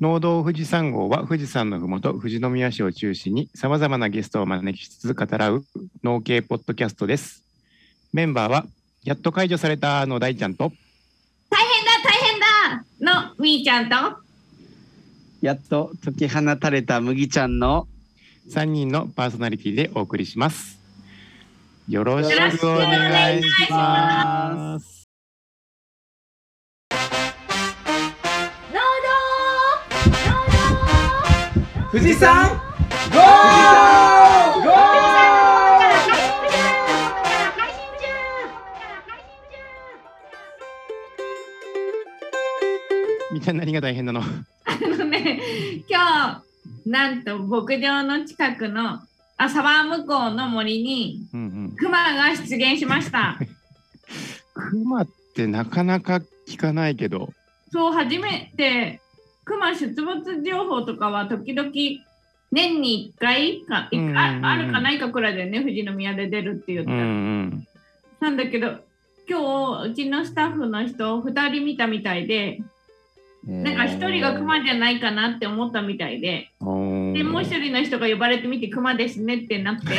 農道富士山号は富士山のふもと富士宮市を中心にさまざまなゲストを招きつつ語らう農系ポッドキャストです。メンバーはやっと解除されたの大ちゃんと大変だ大変だのみーちゃんとやっと解き放たれた麦ちゃんの3人のパーソナリティでお送りします。よろしくお願願いいし。ます富士山ゴーゴみたいな何が大変なの？あのね今日なんと牧場の近くのあ沢向こうの森にうんうん。クマが出現しました クマってなかなか聞かないけど。そう初めてクマ出没情報とかは時々年に1回かうんうんうん。あるかないかくらいでね富士宮で出るって言ったうんらうん。なんだけど今日うちのスタッフの人2人見たみたいでなんか1人がクマじゃないかなって思ったみたいででもう1人の人が呼ばれてみてクマですねってなって。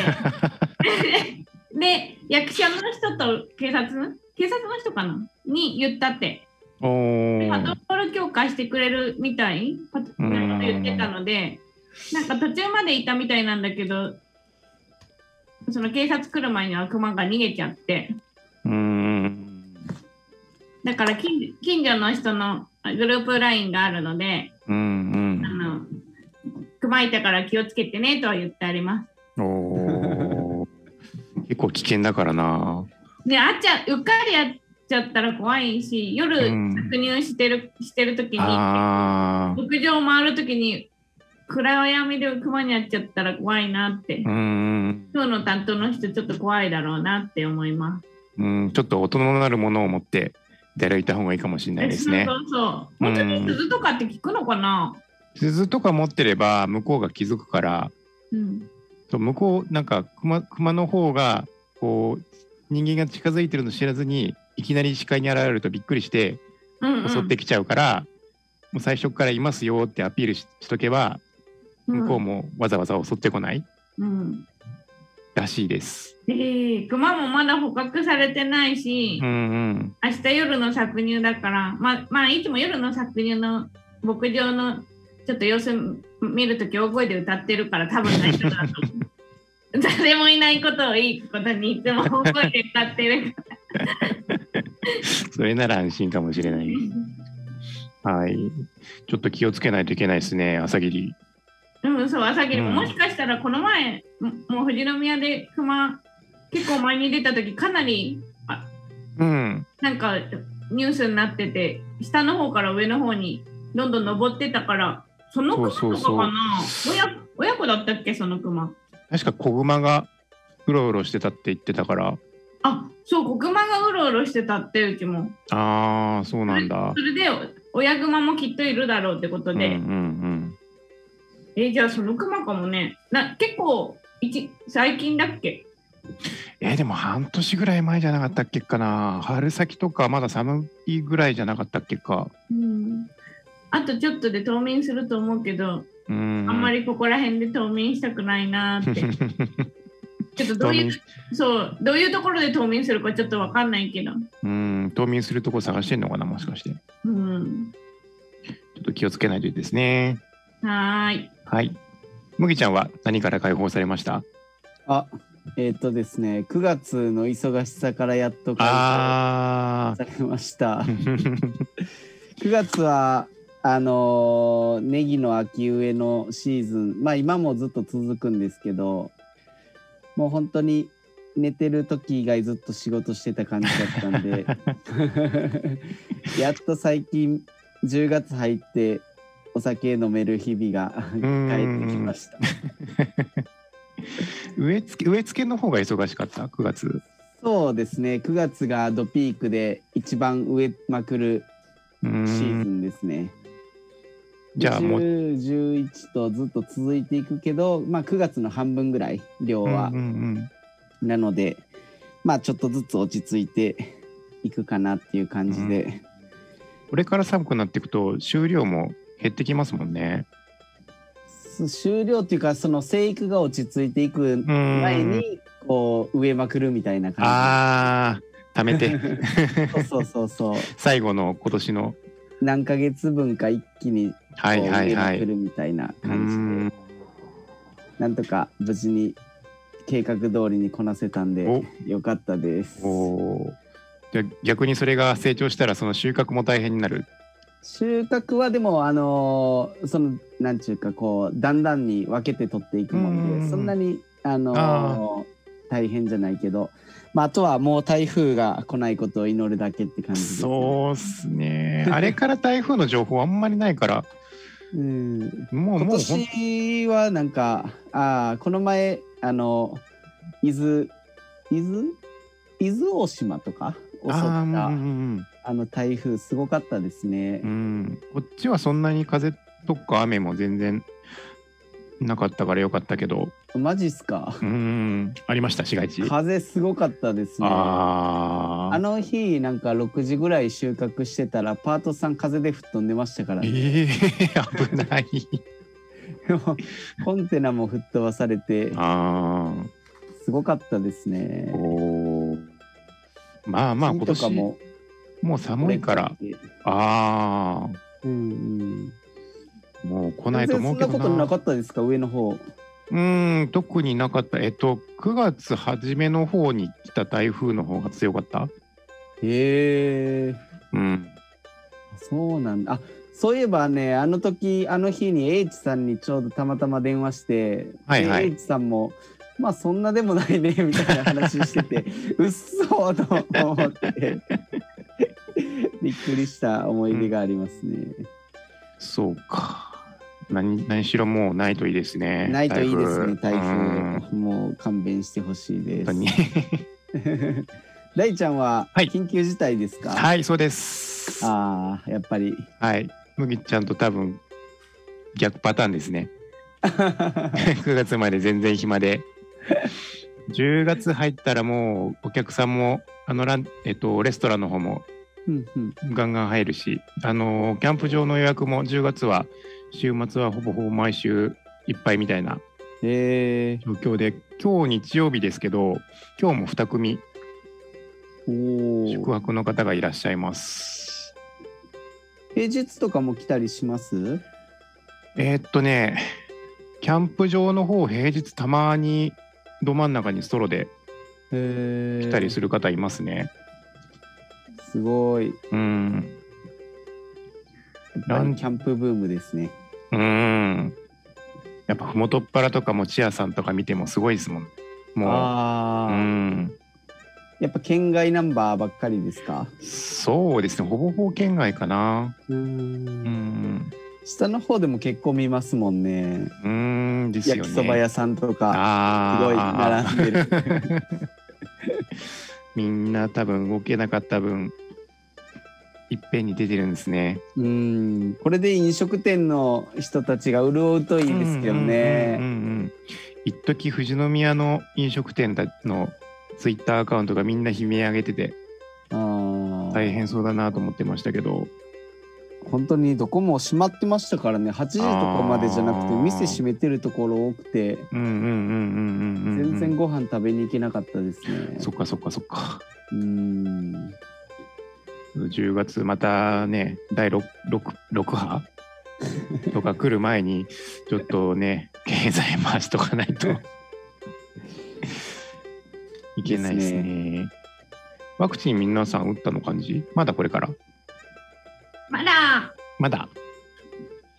で役者の人と警察の警察の人かな？に言ったって。おでパトーロール強化してくれるみたい？なんか言ってたのでなんか途中までいたみたいなんだけどその警察来る前にはクマが逃げちゃって。うーん。だから近近所の人のあグループ LINE があるので、うんあの熊いたから気をつけてねとは言ってあります。うん。おー 結構危険だからな。で、あっちゃうっかりやっちゃったら怖いし、夜うん搾乳してる,、してる時に。牧場を回る時に暗闇で熊に会っちゃったら怖いなって。今日の担当の人ちょっと怖いだろうなって思います。うん。ちょっと音のなるものを持って出歩いた方がいいかもしれないですねそ。うそうそう。本当に鈴とかって聞くのかな、鈴とか持ってれば向こうが気づくから、うん、そう向こうなんか熊熊の方がこう人間が近づいてるの知らずにいきなり視界に現れるとびっくりして襲ってきちゃうから、もう最初からいますよってアピールししとけば向こうもわざわざ襲ってこないうんらしいです。ええ熊もまだ捕獲されてないし、うんうん。明日夜の搾乳だから、まあ、まあ、いつも夜の搾乳の牧場のちょっと様子見るとき大声で歌ってるから多分大丈夫だと思う。誰もいないことをいいことにいつも大声で歌ってるか それなら安心かもしれない。はい。ちょっと気をつけないといけないですね、朝霧。ら。うん、そう、朝霧も、うんもしかしたらこの前、ももう富士宮で熊、結構前に出たとき、かなり、あうん。なんかニュースになってて、下の方から上の方にどんどん登ってたから、その熊とかかな？親親子だったっけ、その熊？確か子熊がうろうろしてたって言ってたから。あそう、子熊がうろうろしてたって、うちも。ああ、そうなんだそ。れで、親熊もきっといるだろうってことで、うんうんうん。えじゃあその熊かもね。な結構一、最近だっけ？えーでも半年ぐらい前じゃなかったっけかな。春先とかまだ寒いぐらいじゃなかったっけか。うん。あとちょっとで冬眠すると思うけど、うん。あんまりここら辺で冬眠したくないなーって。ちょっとどういう冬、そう、どういうところで冬眠するかちょっとわかんないけど。うん、冬眠するとこ探してんのかな、もしかして。ちうん。ょっと気をつけないといいですね。はーい。はい。麦ちゃんは何から解放されました？あえっ、とですね9月の忙しさからやっと解放あされましたあ。9月はあのーネギの秋植えのシーズンまあ今もずっと続くんですけどもう本当に寝てる時以外ずっと仕事してた感じだったんで やっと最近10月入ってお酒飲める日々が帰ってきました 植え付け、植え付けの方が忙しかった、9月。そうですね9月がドピークで一番植えまくるうシーズん。ンですね。じゃあもう、10、11とずっと続いていくけど、まあ、9月の半分ぐらい量は、うんうんなのでまあちょっとずつ落ち着いていくかなっていう感じで、これから寒くなっていくと収量も減ってきますもんね。す終了っていうかその生育が落ち着いていく前にこう植えまくるみたいな感ああ貯めて。じ そうそうそうそう。最後の今年の。何ヶ月分か一気にはいはいはい。みたいな感じで、んなんとか無事に計画通りにこなせたんでおよかったです。じゃあ逆にそれが成長したらその収穫も大変になる？収穫はでもあのーそのなんちゅうかこうだんだんに分けて取っていくもんうんでそんなにあのーあ大変じゃないけど、まあ、あとはもう台風が来ないことを祈るだけって感じです、ね。そうっすね。あれから台風の情報あんまりないから、うん。もう今年はなんかあーこの前あの伊豆伊豆？伊豆大島とか襲ったあーうんあうんの台風すごかったですね。うん。うん。こっちはそんなに風とか雨も全然なかったからよかったけど、マジっすか？うんありました市街地。風すごかったですねああ。あの日なんか6時ぐらい収穫してたらパートさん風で吹っ飛んでましたから、ね、ええ危ない。コンテナも吹っ飛ばされてあすごかったですあ。ね。おーまあまあ木今年ももう寒いから。折れちゃってあうんあ。もう来うん。ないと思うけどな。なことなかったですか？上の方。うーん、特になかった。えっと、9月初めの方に来た台風の方が強かった？へえ。うん。そうなんだ。あそういえばねあの時あの日に H さんにちょうどたまたま電話して、はいはいで H さんもまあそんなでもないね みたいな話しててうっそと思って びっくりした思い出がありますね。そうか。何何しろもうないといいですね。ないといいですね台うん風もう勘弁してほしいです本当。に。大ちゃんははい緊急事態ですか、はい、そうです。ああやっぱりはい。麦ちゃんと多分逆パターンですね。9月まで全然暇で。10月入ったらもうお客さんもあのラン、えっと、レストランの方もガンガン入るし、あのキャンプ場の予約も10月は週末はほぼほぼ毎週いっぱいみたいなえ状況で、今日日曜日ですけど、今日も2組宿泊の方がいらっしゃいます。平日とかも来たりします？えーっとね、キャンプ場の方、平日たまにど真ん中にソロでへ来たりするる方いますね。すごいうん。やっぱりキャンプブームですねうん。やっぱふもとっぱらとかもチアさんとか見てもすごいですもん。もう。ああ、うん。やっぱ県外ナンバーばっかりですか？そうですね、ほぼほぼ県外かな。うんん。下の方でも結構見ますもんねうんですよね。焼きそば屋さんとかあすごい並んでる。みんな多分動けなかった分、いっぺんに出てるんですね。うん。これで飲食店の人たちが潤うといいですけどうんうんうん。ねうん。一時富士宮の飲食店たのツイッターアカウントがみんな悲鳴上げてて大変そうだなと思ってましたけど、本当にどこも閉まってましたからね。8時とかまでじゃなくて店閉めてるところ多くて。うんうんうんうんうんうんうん。全然ご飯食べに行けなかったですね。そっかそっかそっか。うん10月またね、第 6, 6, 6波？とか来る前に、ちょっとね、経済回しとかないと。いけないですね。ワクチン皆さん打ったの感じ？まだこれから？まだ。まだ？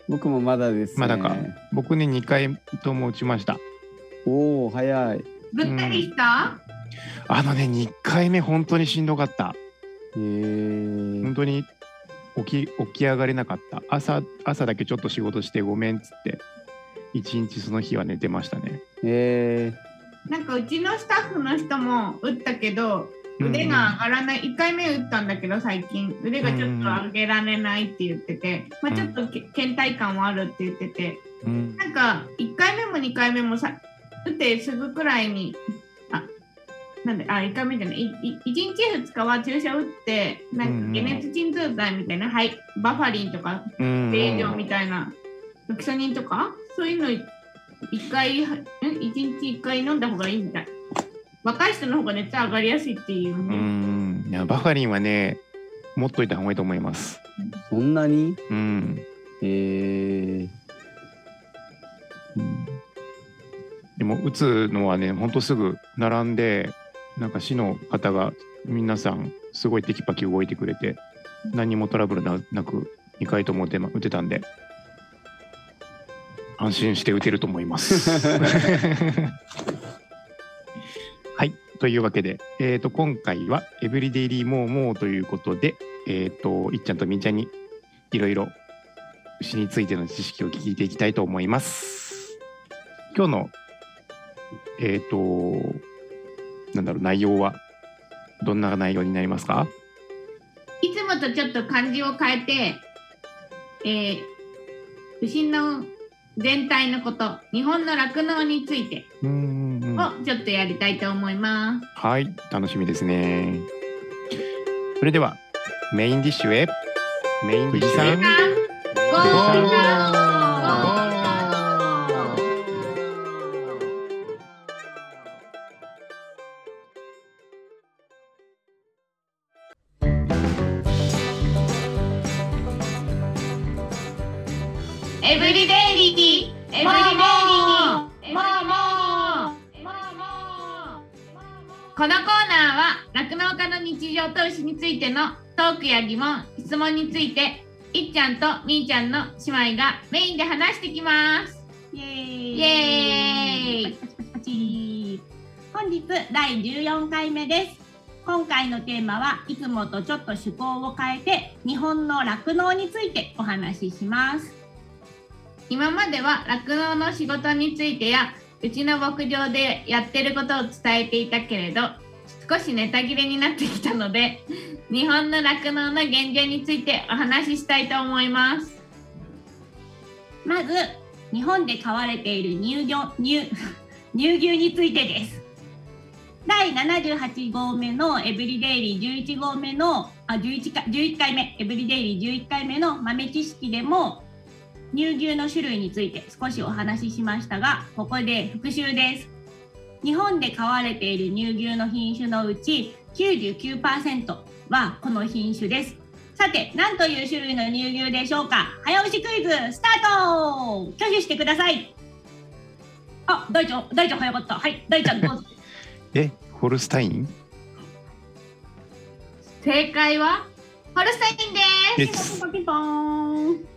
僕もまだですね。まだか。僕ね、2回とも打ちました。おお早い。ぐったりした、あのね、2回目本当にしんどかった。へえ本当に起き起き上がれなかった。朝、朝だけちょっと仕事してごめんっつって、一日その日は寝てましたね。へえなんかうちのスタッフの人も打ったけどうん腕が上がらない、1回目打ったんだけど最近。腕がちょっと上げられないって言ってて、まあ、ちょっとけ倦怠感はあるって言ってて。うん。なんか1回目も2回目もさ打ってすぐくらいにあなんであ1回目じゃな。いいい1日2日は注射打ってなんか解熱鎮痛剤みたいな、はい、バファリンとかうんレージョンみたいなロキソニンとかそういうの1回ん1日1回飲んだ方がいいみたい。若い人の方が熱上がりやすいっていううね、ん。いやバファリンはね持っといた方がいいと思います。そんなに？うん。えー、うん。でも打つのはねほんとすぐ並んでなんか市の方が皆さんすごいテキパキ動いてくれて何もトラブルななく2回とも打て,、ま、打てたんで安心して打てると思います。はいというわけで、えー、と今回は「エブリデイリーモーモー」ということで、えー、といっちゃんとみーちゃんにいろいろ牛についての知識を聞いていきたいと思います。今日のえっ、となんだろう内容は？どんな内容になりますか？いつもとちょっと漢字を変えて、えー、牛の全体のこと日本の酪農についてをちょっとやりたいと思います。はい楽しみですね。それではメインディッシュへ。メインディッシュへエブリデイリー。エブリデイリー。エブリデイリー。このコー。ナー。は酪農家の日常と牛についてのトー。クや疑問質問についていっちゃんとみー。ちゃんの姉妹がメインで話してきますイエー。イイエー。イ本日第14回目です今回のテー。マはいつもとちょっと趣向を変えて日本の酪農についてお話しします今までは酪農の仕事についてやうちの牧場でやってることを伝えていたけれど少しネタ切れになってきたので日本の酪農の現状についてお話ししたいと思います。まず日本で飼われている乳業乳 乳牛についてです。第78号目のエブリデイリー11号目のあ 11, か11回目エブリデイリー11回目の豆知識でも乳牛の種類について少しお話ししましたがここで復習です。日本で飼われている乳牛の品種のうち99%はこの品種です。さて何という種類の乳牛でしょうか？早押しクイズスタート！挙手してください。あ大ちゃん大ちゃん早かった。はい大ちゃんどうぞ。えホルスタイン？正解はホルスタインです。ですピンポーン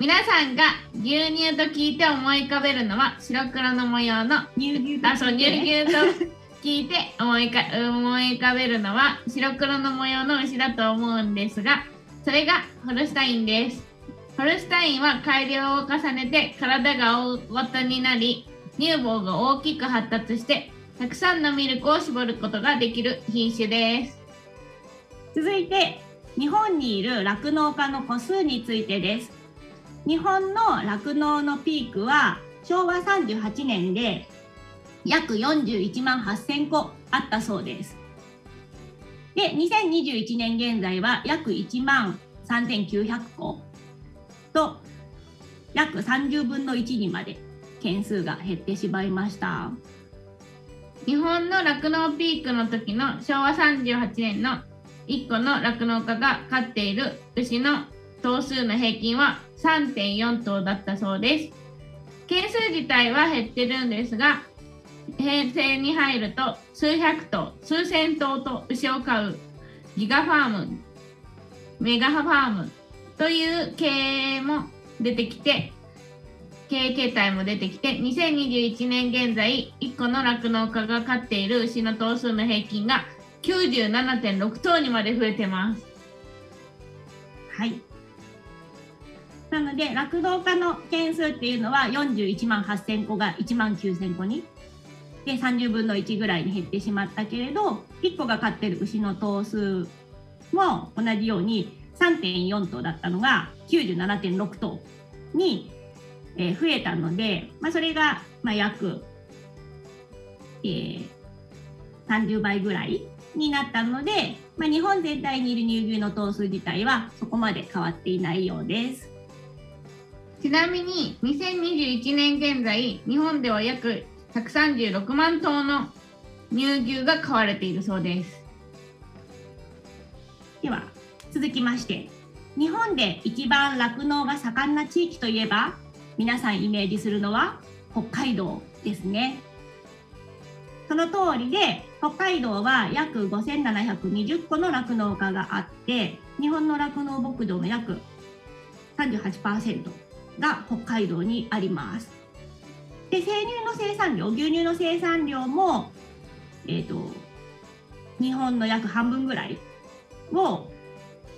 皆さんが牛乳と聞いて思い浮かべるのは白黒の模様の乳牛あそう乳牛と聞いて思いか 思い浮かべるのは白黒の模様の牛だと思うんですがそれがホルスタインです。ホルスタインは改良を重ねて体が大型になり乳房が大きく発達してたくさんのミルクを絞ることができる品種です。続いて日本にいる酪農家の個数についてです日本の酪農のピークは昭和38年で約41万8000個あったそうです。で2021年現在は約1万3900個と約30分の1にまで件数が減ってしまいました。日本の酪農ピークの時の昭和38年の1個の酪農家が飼っている牛の頭数の平均は3.4頭だったそうです。件数自体は減ってるんですが、平成に入ると数百頭、数千頭と牛を飼うギガファーム、メガファームという経営も出てきて、経営形態も出てきて2021年現在1個の酪農家が飼っている牛の頭数の平均が97.6頭にまで増えてます。はい。なので、酪農家の件数っていうのは41万8000個が1万9000個に。で、30分の1ぐらいに減ってしまったけれど、1個が飼ってる牛の頭数も同じように3.4頭だったのが97.6頭に、え増えたので、まあ、それが、まあ、約、えー30倍ぐらいになったので、まあ、日本全体にいる乳牛の頭数自体はそこまで変わっていないようです。ちなみに2021年現在日本では約136万頭の乳牛が飼われているそうですでは続きまして日本で一番酪農が盛んな地域といえば皆さんイメージするのは北海道ですね。その通りで北海道は約5720個の酪農家があって日本の酪農牧場の約38%が北海道にあります。で生乳の生産量牛乳の生産量も、えー、と日本の約半分ぐらいを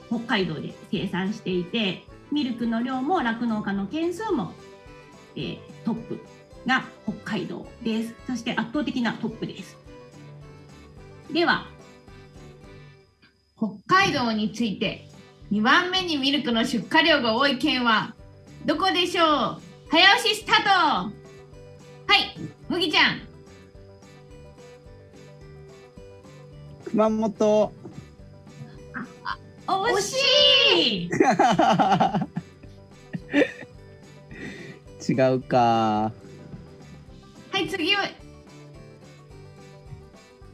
北海道で生産していてミルクの量も酪農家の件数も、えートップが北海道ですそして圧倒的なトップですでは北海道について2番目にミルクの出荷量が多い県はどこでしょう？早押しスタート！はい麦ちゃん。熊本。惜しい！違うか。はい次は。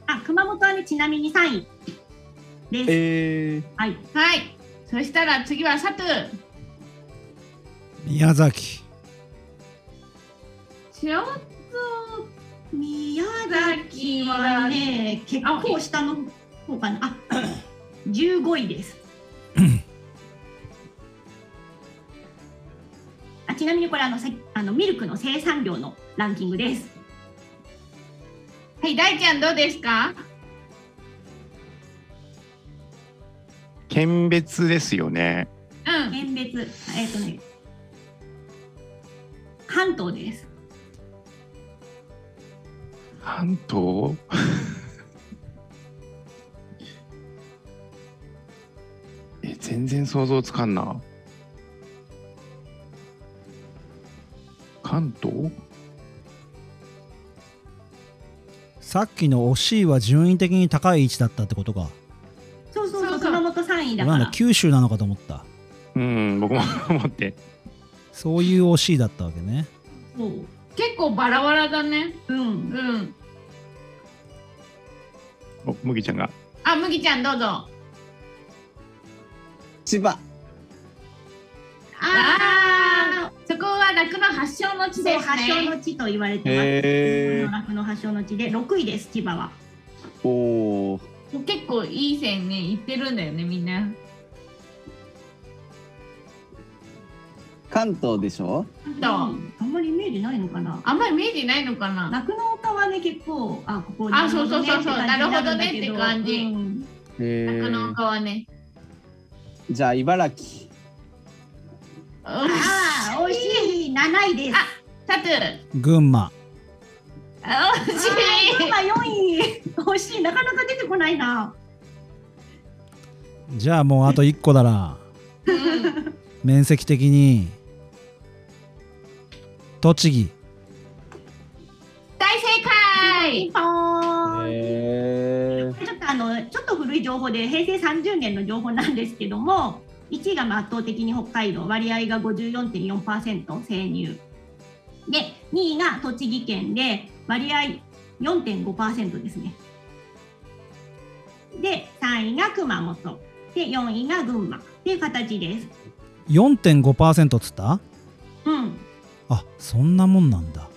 あ熊本はねちなみに3位です、えー、はい。はい。そしたら次はサトゥ宮崎。ちょっ宮崎はね結構下の方かな。あ 15位です。あちなみにこれあのさあのミルクの生産量のランキングです。とはい大ちゃんどうですか？県別ですよね。うん。県別。えっ、とね関東です。関東？え、全然想像つかんな。関東？さっきの惜しいは順位的に高い位置だったってことか。そうそうそうそうそう熊本3位だ俺なんだから九州なのかと思った。うん、僕も思って。そういう惜しいだったわけね。そう。結構バラバラだね。うんうん。お、麦ちゃんが。あ麦ちゃんどうぞ。千葉。あーそこは酪農発祥の地です発祥ねの地と言われてます。酪農発祥の地で6位です千葉は。おお結構いい線ね行ってるんだよねみんな関東でしょ？とあんまりイメージないのかな？あんまりイメージないのかな？酪農家はね結構あここあそうそうそうそう。なるほどねって感じ。酪農ー家はね。じゃあ茨城。ああ惜しい。7位です。あタトゥ。群馬。あ惜しい。今4位惜しい。なかなか出てこないな。じゃあもうあと1個だな。うん。面積的に栃木。大正解。ポーンへちょっとあのちょっと古い情報で平成30年の情報なんですけども1位が圧倒的に北海道割合が54.4%生乳。で2位が栃木県で割合4.5%ですね。で3位が熊本。で4位が群馬。っていう形です。4.5%っつった？うんあそんなもんなんだ。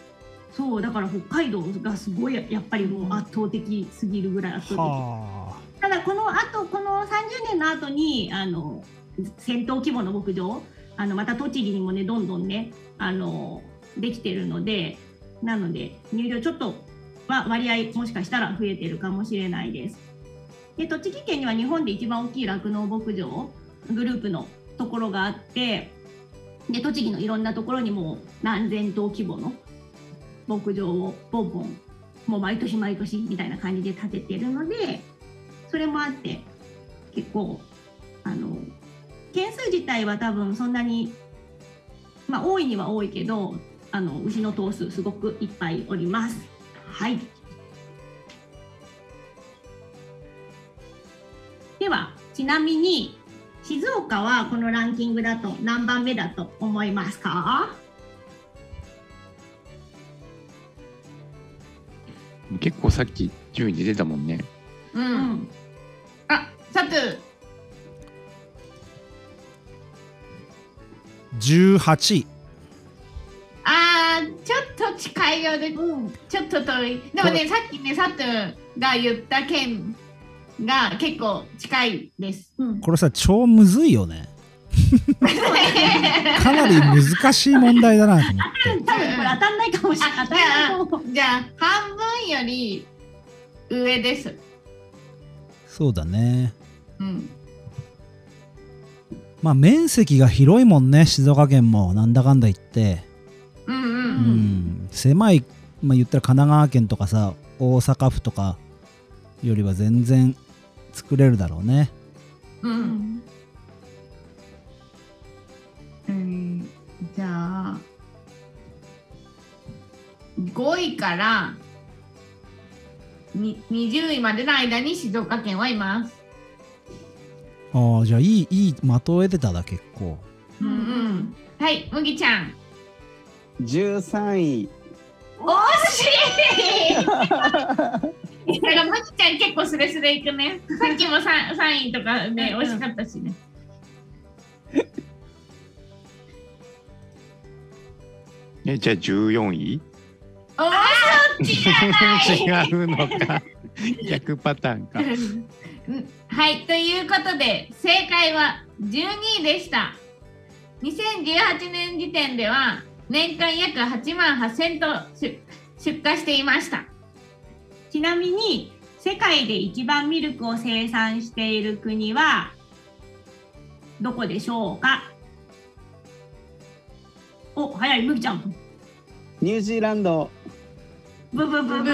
そうだから北海道がすごいやっぱりもう圧倒的すぎるぐらい圧倒的。はただこの後この30年の後にあの戦闘規模の牧場あのまた栃木にもねどんどんねあのできてるのでなので乳量ちょっとは割合もしかしたら増えてるかもしれないです。で栃木県には日本で一番大きい酪農牧場グループのところがあってで栃木のいろんなところにも何千頭規模の牧場をボンボンもう毎年毎年みたいな感じで建ててるのでそれもあって結構あの件数自体は多分そんなにまあ多いには多いけどあの牛の頭数すごくいっぱいおります。はいではちなみに静岡はこのランキングだと何番目だと思いますか？結構さっき順位で出たもんね。う。うんん。あ、サトゥ。18位あー、ちょっと近いようで、うん。ちょっと遠い。でもこね、さっきね、サトゥが言った県が結構近いです。うん。これさ超むずいよね かなり難しい問題だなと思って多分これ当たんないかもしれない。じゃあ、半分より上です。そうだねうん。まあ面積が広いもんね静岡県もなんだかんだ言ってうんうんううん。ん狭いまあ言ったら神奈川県とかさ大阪府とかよりは全然作れるだろうねうん。うん、じゃあ、5位からに20位までの間に静岡県はいます。ああじゃあいいいい的を得てただ結構うんうん。はい、麦ちゃん。13位。惜しい だから麦ちゃん結構スレスレいくね。さっきも 3, 3位とかね、惜しかったしね。えじゃあ14位おー、そっちじゃない違うのか。逆パターンか。うんはい、ということで正解は12位でした。2018年時点では年間約8万8000と出出荷していました。ちなみに世界で一番ミルクを生産している国はどこでしょうか？お早いむきちゃん。ニュージーランド。ブブブブ ニュ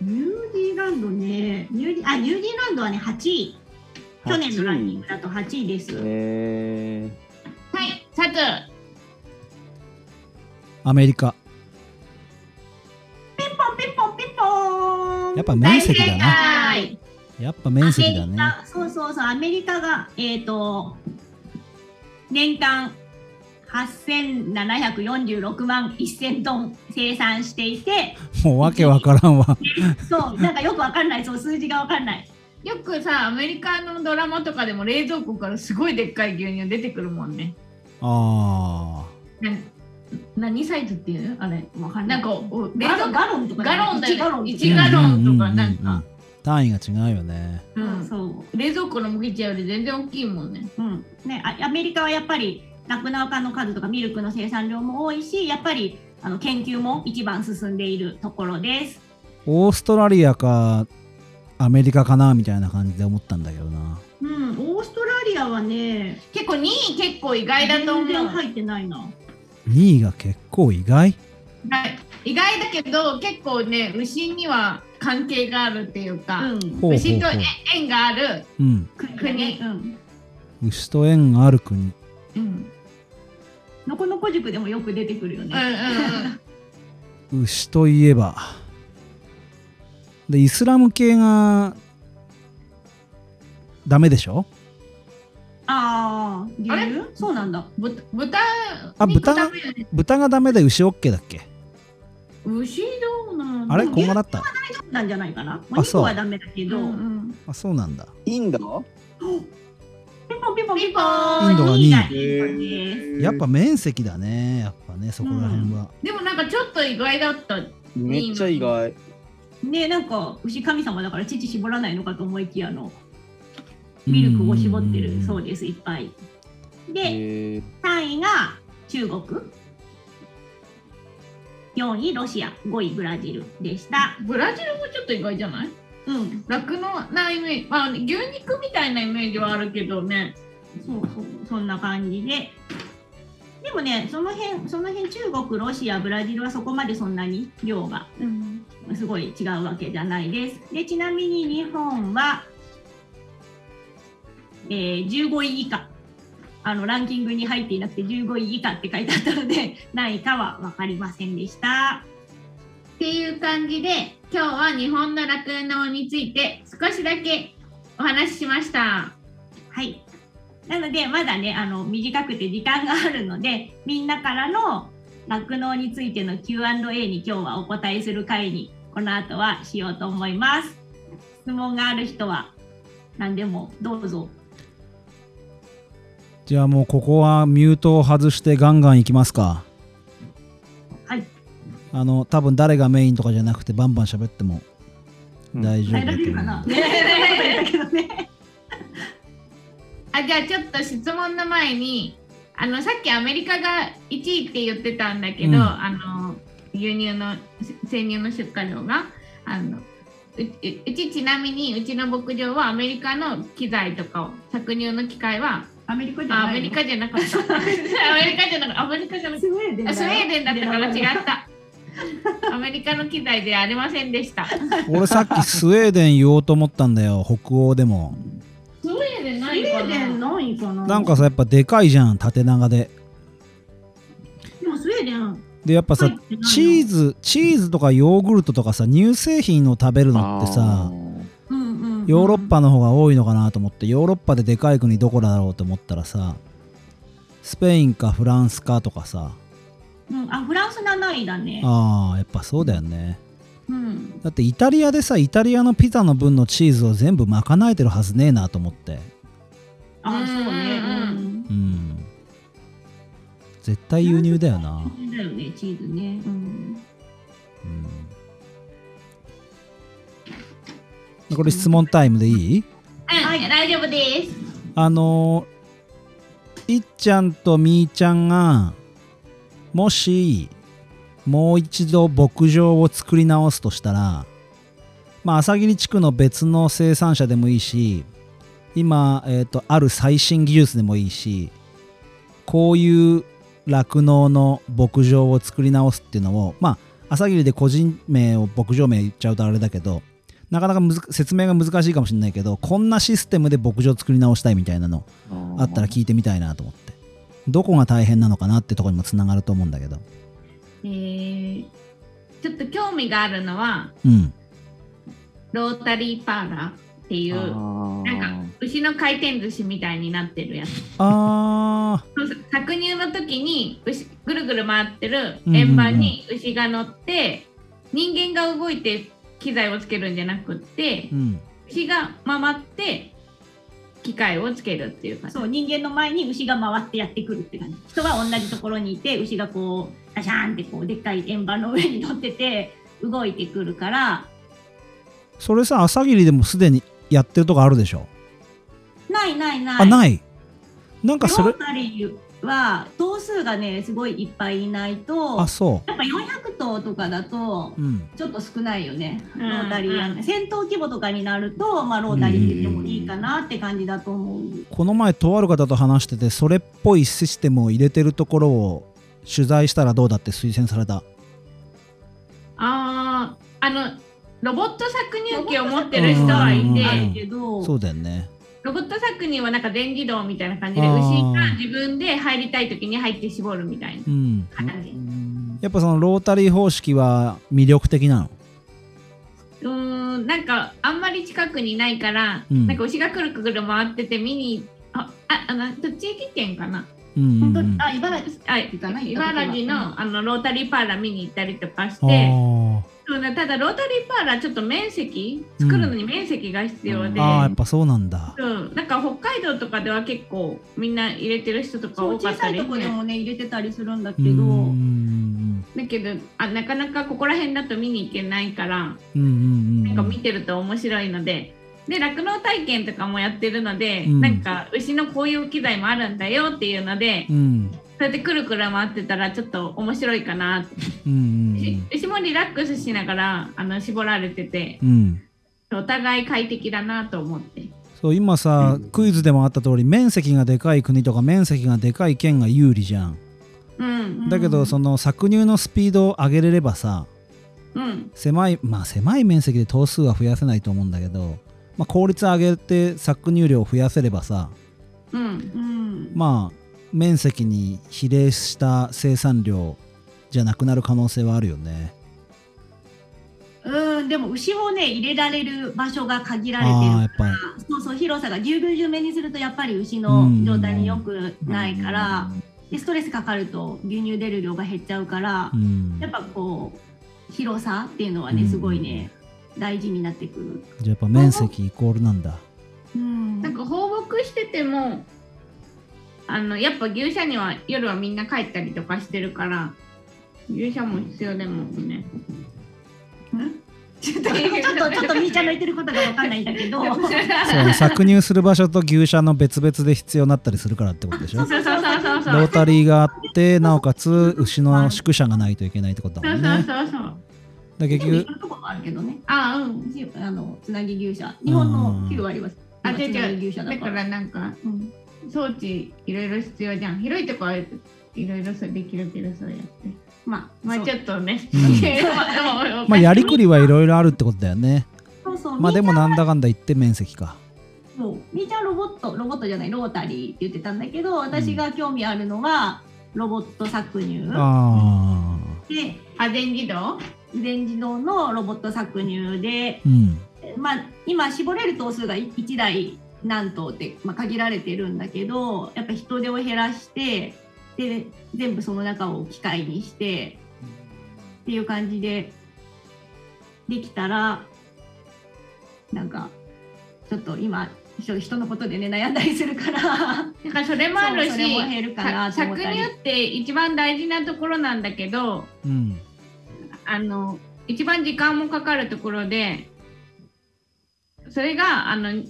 ージーランドね。ニュージあニュージーランドはね8位。去年のランキングだと8位です、えはい、サトアメリカ。ピンポンピンポンピンポン。やっぱ面積だな。解。やっぱ面積だね。そうそうそうアメリカがえっ、と年間8746万1000トン生産していて。もうわけわからんわ。そうなんかよくわかんないそう数字がわかんない。よくさ、アメリカのドラマとかでも冷蔵庫からすごいでっかい牛乳出てくるもんね。あなん何サイズっていうあれわかんなないんかお冷ガロン蔵庫ガロンとかガロンだよ1ガロン1あガロンとかうんうんうんうん。なんか。単位が違うよね。うんそう。冷蔵庫の麦茶より全然大きいもんね。うん。ね、あアメリカはやっぱり酪農家の数とかミルクの生産量も多いしやっぱりあの研究も一番進んでいるところです。オーストラリアかアメリカかなみたいな感じで思ったんだけどな。うん、オーストラリアはね結構2位結構意外だと思う。全然入ってないな。2位が結構意外。はい。意外だけど結構ね牛には関係があるっていうか、うん、牛と縁がある、ううん。国。うん、牛と縁がある国。うん、のこのこ塾でもよく出てくるようんね。うん。牛といえば。でイスラム系がダメでしょ？ああ、牛あれ？乳そうなんだ。ぶ豚あ肉豚食べる豚がダメで牛 OK だっけ？牛どうなんあれ？こんがらった？なんじゃないかな。お肉はダメだけど、あそうなんだ。ー、インド？ピンポンピンポン。ピンポン。インドが二位。やっぱ面積だね。やっぱねそこら辺は、でもなんかちょっと意外だった。めっちゃ意外。ねなんか牛神様だから乳絞らないのかと思いきやのミルクを絞ってるそうですいっぱい。で、えー、3位が中国4位ロシア5位ブラジルでした。ブラジルもちょっと意外じゃない？うん、楽のなイメージ、まあ、牛肉みたいなイメージはあるけどね。そうそうそんな感じで。でもねその辺その辺中国ロシアブラジルはそこまでそんなに量がうん、すごい違うわけじゃないです。でちなみに日本は、えー15位以下あのランキングに入っていなくて15位以下って書いてあったので 何位かは分かりませんでした。っていう感じで今日は日本の酪農について少しだけお話ししました。はい。なので、まだね、あの、短くて時間があるので、みんなからの酪農についての Q&A に今日はお答えする会に、この後はしようと思います。質問がある人は、何でもどうぞ。じゃあもうここはミュートを外してガンガンいきますか。はい。あの多分誰がメインとかじゃなくてバンバン喋っても。うん。大丈夫だと思う、れるかな？ねえ、だけどね。あじゃあちょっと質問の前にあのさっきアメリカが1位って言ってたんだけど、うん。あの輸入の生乳の出荷量があのうううちちなみにうちの牧場はアメリカの機材とかを搾乳の機械はアメリカじゃないの？あアメリカじゃなかった。アメリカじゃなかった。アメリカじゃなかっスウェーデンだスウェーデンだったから違った。アメリカの機材ではありませんでした。ス俺さっきスウェーデン言おうと思ったんだよ。北欧でも。ウェーデンスウな。いかェーデンなないかな。なんかさやっぱでかいじゃん縦長で。でもスウェーデン。でやっぱさチーズチーズとかヨーグルトとかさ乳製品を食べるのってさヨーロッパの方が多いのかなと思ってヨーロッパででかい国どこだろうと思ったらさスペインかフランスかとかさ。うん、あフランス7位だね。あーやっぱそうだよね。うん。だってイタリアでさイタリアのピザの分のチーズを全部賄えてるはずねえなと思って。あそうね。うん。うん絶対輸入だよな、うん。だよねチーズね。うんこれ質問タイムでいい？うん、大丈夫です。あのー、いっちゃんとみーちゃんがもしもう一度牧場を作り直すとしたらまあ朝霧地区の別の生産者でもいいし今、えー、とある最新技術でもいいしこういう酪農の牧場を作り直すっていうのをまあ朝霧で個人名を牧場名言っちゃうとあれだけどなかなかむず説明が難しいかもしれないけどこんなシステムで牧場作り直したいみたいなのあったら聞いてみたいなと思って。どこが大変なのかなってとこにもつながると思うんだけど。えー、ちょっと興味があるのはうん。ロータリーパーラーっていうなんか牛の回転寿司みたいになってるやつ。あ搾乳の時に牛ぐるぐる回ってるうんうんうん。円盤に牛が乗って、人間が動いて機材をつけるんじゃなくってーうん。牛が回って機械をつけるっていう感じ。そう人間の前に牛が回ってやってくるって感じ。人は同じところにいて牛がこうガシャーンってこうでっかい円盤の上に乗ってて動いてくるからそれさ朝霧でもすでにやってるとこあるでしょ？ないないない。あない。なんかそれロータリーは頭数がねすごいいっぱいいないとあそやっぱ400頭とかだとううん。ちょっと少ないよね、うんロータリーやね戦闘規模とかになると、まあ、ロータリーって言ってもいいかなって感じだと思う。この前とある方と話しててそれっぽいシステムを入れてるところを取材したらどうだって推薦された？あーあのロボット搾乳機を持ってる人はいうんうんうん。てあるけど、そうだよねロボット搾乳はなんか全自動みたいな感じで牛が自分で入りたい時に入って絞るみたいなうん。感じやっぱそのロータリー方式は魅力的なの？うーんなんかあんまり近くにないから、うん。なんか牛がくるくる回ってて見にあああの栃木県かな？うんうん本当うんあ茨城あ茨城のあのロータリーパーラー見に行ったりとかしあてーそうねただロータリーパーラーちょっと面積作るのに面積が必要で、あーやっぱそうなんだ。うん、なんか北海道とかでは結構みんな入れてる人とか多かったり小さいとこでもね入れてたりするんだけうど、んだけどあなかなかここら辺だと見に行けないからうんうんうんなんか見てると面白いので。で酪農体験とかもやってるので、うん。なんか牛のこういう機材もあるんだよっていうので、うんそうやってくるくる回ってたらちょっと面白いかなって、うんうん牛牛もリラックスしながらあの絞られててうん。うんお互い快適だなと思って。そう今さクイズでもあった通り面積がでかい国とか面積がでかい県が有利じゃん。うん。だけどその搾乳のスピードを上げれればさうん。狭いまあ狭い面積で頭数は増やせないと思うんだけど、まあ、効率上げて搾乳量を増やせればさうん。うん。まあ面積に比例した生産量じゃなくなる可能性はあるよね。でも牛をね入れられる場所が限られてるっぱ。りそうそう広さがぎゅうぎゅうぎゅうめにするとやっぱり牛の状態に良くないから、でストレスかかると牛乳出る量が減っちゃうからう、ん。やっぱこう広さっていうのはねうん。すごいね、大事になってくる。じゃあやっぱ面積イコールなんだ。うん。なんか放牧しててもあのやっぱ牛舎には夜はみんな帰ったりとかしてるから牛舎も必要だもんね。ちょっとちょっとちょっとみーちゃんの言ってることがわかんないんだけど。そう搾乳する場所と牛舎の別々で必要になったりするからってことでしょ？そうそうそうそうそうロータリーがあってなおかつ牛の宿舎がないといけないってことだそうもんねそうそうそう。で結局でもいろんなとこもあるけどね。あうん。しあのつなぎ牛舎。日本の9割はあ今つな違う違うぎ牛舎だか。だかららなんかうん装置いろいろ必要じゃん。広いとこはいろいろできるけどそうやって。まあ、まあちょっとね。うん ままあやりくりはいろいろあるってことだよねそうそう。まあでもなんだかんだ言って面積かそうみーちゃんロボット、ロボットじゃない、ロータリーって言ってたんだけど、私が興味あるのは、ロボット搾乳。あで、あ全自動？全自動のロボット搾乳で、あうんまあ、今絞れる頭数が1台何頭って、まあ、限られてるんだけどやっぱ人手を減らしてで全部その中を機械にしてっていう感じでできたらなんかちょっと今人人のことでね悩んだりするからなんかそれもあるし、そうそれも減るかなと思ったり。搾乳って一番大事なところなんだけど、うん。あの一番時間もかかるところで、それがあの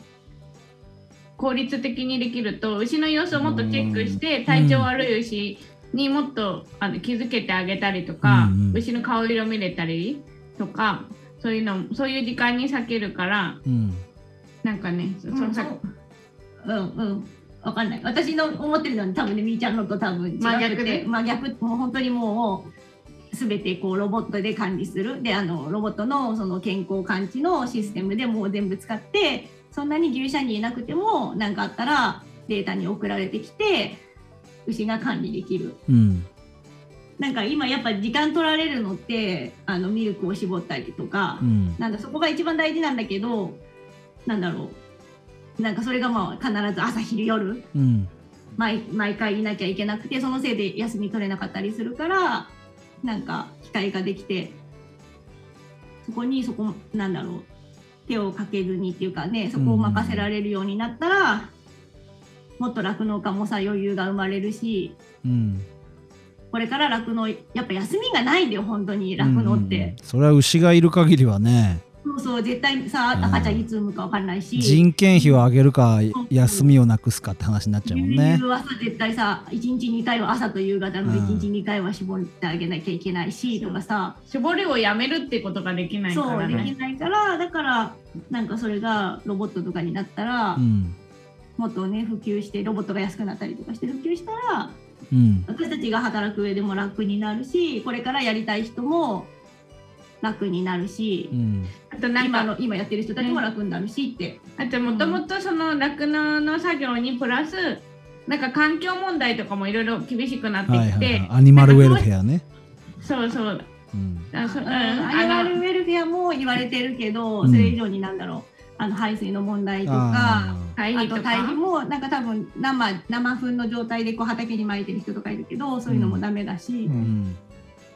効率的にできると牛の様子をもっとチェックしてうん。体調悪い牛にもっとあの気づけてあげたりとか、うん。うん牛の顔色見れたりとかそういうのそういう時間に避けるからうん。なんかねそうんそさうん。うんわかんない。私の思ってるのに多分ねみーちゃんのと多分違くて真逆で真逆。もう本当にもう全てこうロボットで管理する。であのロボットのその健康感知のシステムでもう全部使ってそんなに牛舎にいなくても何かあったらデータに送られてきて牛が管理できる。うん。なんか今やっぱ時間取られるのってあのミルクを絞ったりとか、うん。なんだそこが一番大事なんだけどなんだろう。なんかそれがまあ必ず朝昼夜うん。毎毎回いなきゃいけなくてそのせいで休み取れなかったりするからなんか機械ができてそこにそこなんだろう手をかけずにっていうかねそこを任せられるようになったら、もっと酪農家もさ余裕が生まれるしうん。これから酪農やっぱ休みがないんだよ本当に酪農って、うん。それは牛がいる限りはねそう絶対さうん。赤ちゃんいつ産むか分かんないし。人件費を上げるか休みをなくすかって話になっちゃうもん牛ね乳はさ絶対さ1日2回は朝と夕方のうん。1日2回は絞ってあげなきゃいけないしとかさ。絞りをやめるってことができないかそうでらねきないからだからなんかそれがロボットとかになったら、うん。もっとね普及してロボットが安くなったりとかして普及したらうん。私たちが働く上でも楽になるしこれからやりたい人も楽になるしう、ん。あとなんか今の今やってる人たちも楽になるしって、あともともとその酪農の作業にプラスなんか環境問題とかもいろいろ厳しくなってはいきて、はいはいアニマルウェルフェアねそうそう。うん。あそ、う。うん。ん、アニマルウェルフェアも言われてるけど、うん。それ以上になんだろう。あの排水の問題とか。あと堆肥もなんか多分生生粉の状態でこう畑に撒いてる人とかいるけどそういうのもダメだし、ーうん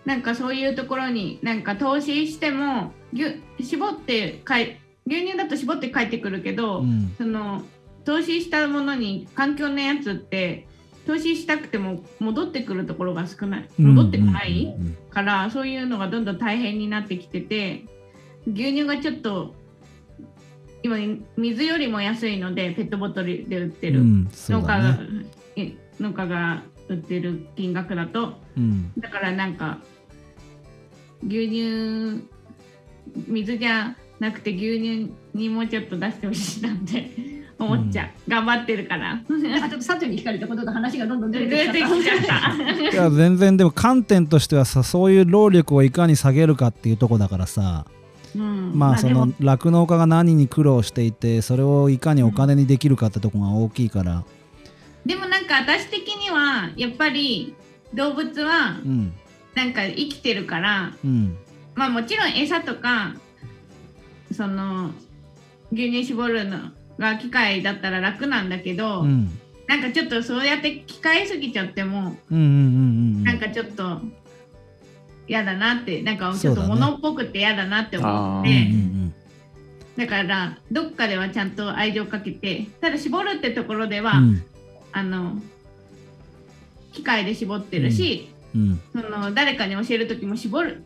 なんかそういうところになんか投資しても牛絞ってかい牛乳だと絞って帰ってくるけど、うん。その投資したものに環境のやつって投資したくても戻ってくるところが少ない。戻ってこない、うんうんからそういうのがどんどん大変になってきてて牛乳がちょっと今水よりも安いのでペットボトルで売ってる、農家がねえ農家が売ってる金額だと。うん。だからなんか牛乳水じゃなくて牛乳にもうちょっと出してほしいなって 思っちゃう、頑張ってるから。なんかちょっと佐藤に聞かれたことと話がどんどんず出れ てきちゃった。いや全然でも観点としてはさそういう労力をいかに下げるかっていうとこだからさ。うん。まあその酪農家が何に苦労していてそれをいかにお金にできるかってとこが大きいからでもなんか私的にはやっぱり動物はうん。なんか生きてるからうん。まあもちろん餌とかその牛乳絞るのが機械だったら楽なんだけど、うん。なんかちょっとそうやって機械すぎちゃっても、うんうんうんうん。なんかちょっと嫌だなってなんかちょっとそうだね。物っぽくて嫌だなって思って、うんうん。だからどっかではちゃんと愛情かけてただ絞るってところでは、うんあの機械で絞ってるし、うん。その誰かに教える時も絞る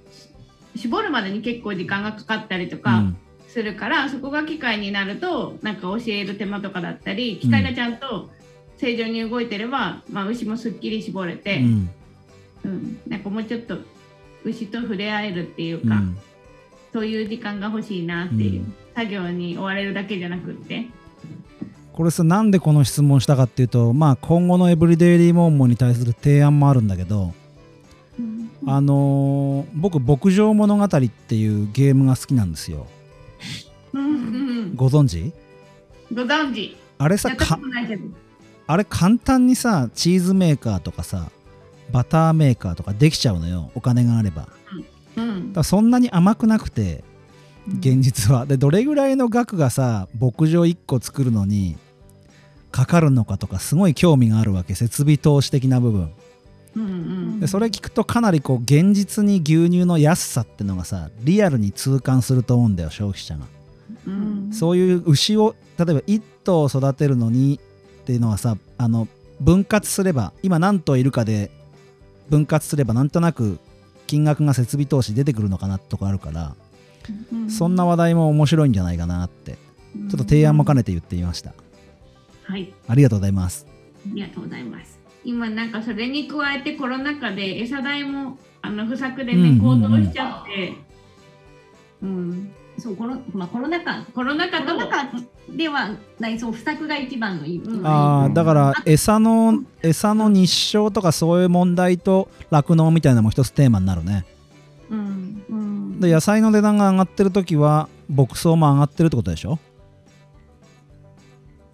絞るまでに結構時間がかかったりとうかん。するから、そこが機械になるとなんか教える手間とかだったり機械がちゃんと正常に動いてれば、まあ、牛もすっきり絞れて、うん。うん。なんかもうちょっと牛と触れ合えるっていうか、うん。そういう時間が欲しいなっていう、うん。作業に追われるだけじゃなくって。これさなんでこの質問したかっていうとまあ今後のエブリデイリーモンモンに対する提案もあるんだけどあのー僕牧場物語っていうゲームが好きなんですよ。うんうん、ご存知？ご存知。あれさ。あれ簡単にさチーズメーカーとかさバターメーカーとかできちゃうのよお金があれば。だかうん。らそんなに甘くなくて現実は。でどれぐらいの額がさ牧場1個作るのにかかるのかとかすごい興味があるわけ設備投資的な部分。うんうんでそれ聞くとかなりこう現実に牛乳の安さってのがさリアルに痛感すると思うんだよ消費者が。うん。そういう牛を例えば1頭育てるのにっていうのはさあの分割すれば今何頭いるかで分割すればなんとなく金額が設備投資出てくるのかなとかあるからうん。そんな話題も面白いんじゃないかなって。ちょっと提案も兼ねて言ってみましたはい、ありがとうございます。ありがとうございます。今なんかそれに加えてコロナ禍で餌代もあの不作でね、高騰しちゃって、うん、そうコロ,、まあ、コロナ禍コロナ禍とではないそう不作が一番の意味、うん。あーだから餌の餌の日照とかそういう問題と酪農みたいなのも一つテーマになるね。うん。うん。で野菜の値段が上がってる時は牧草も上がってるってことでしょ？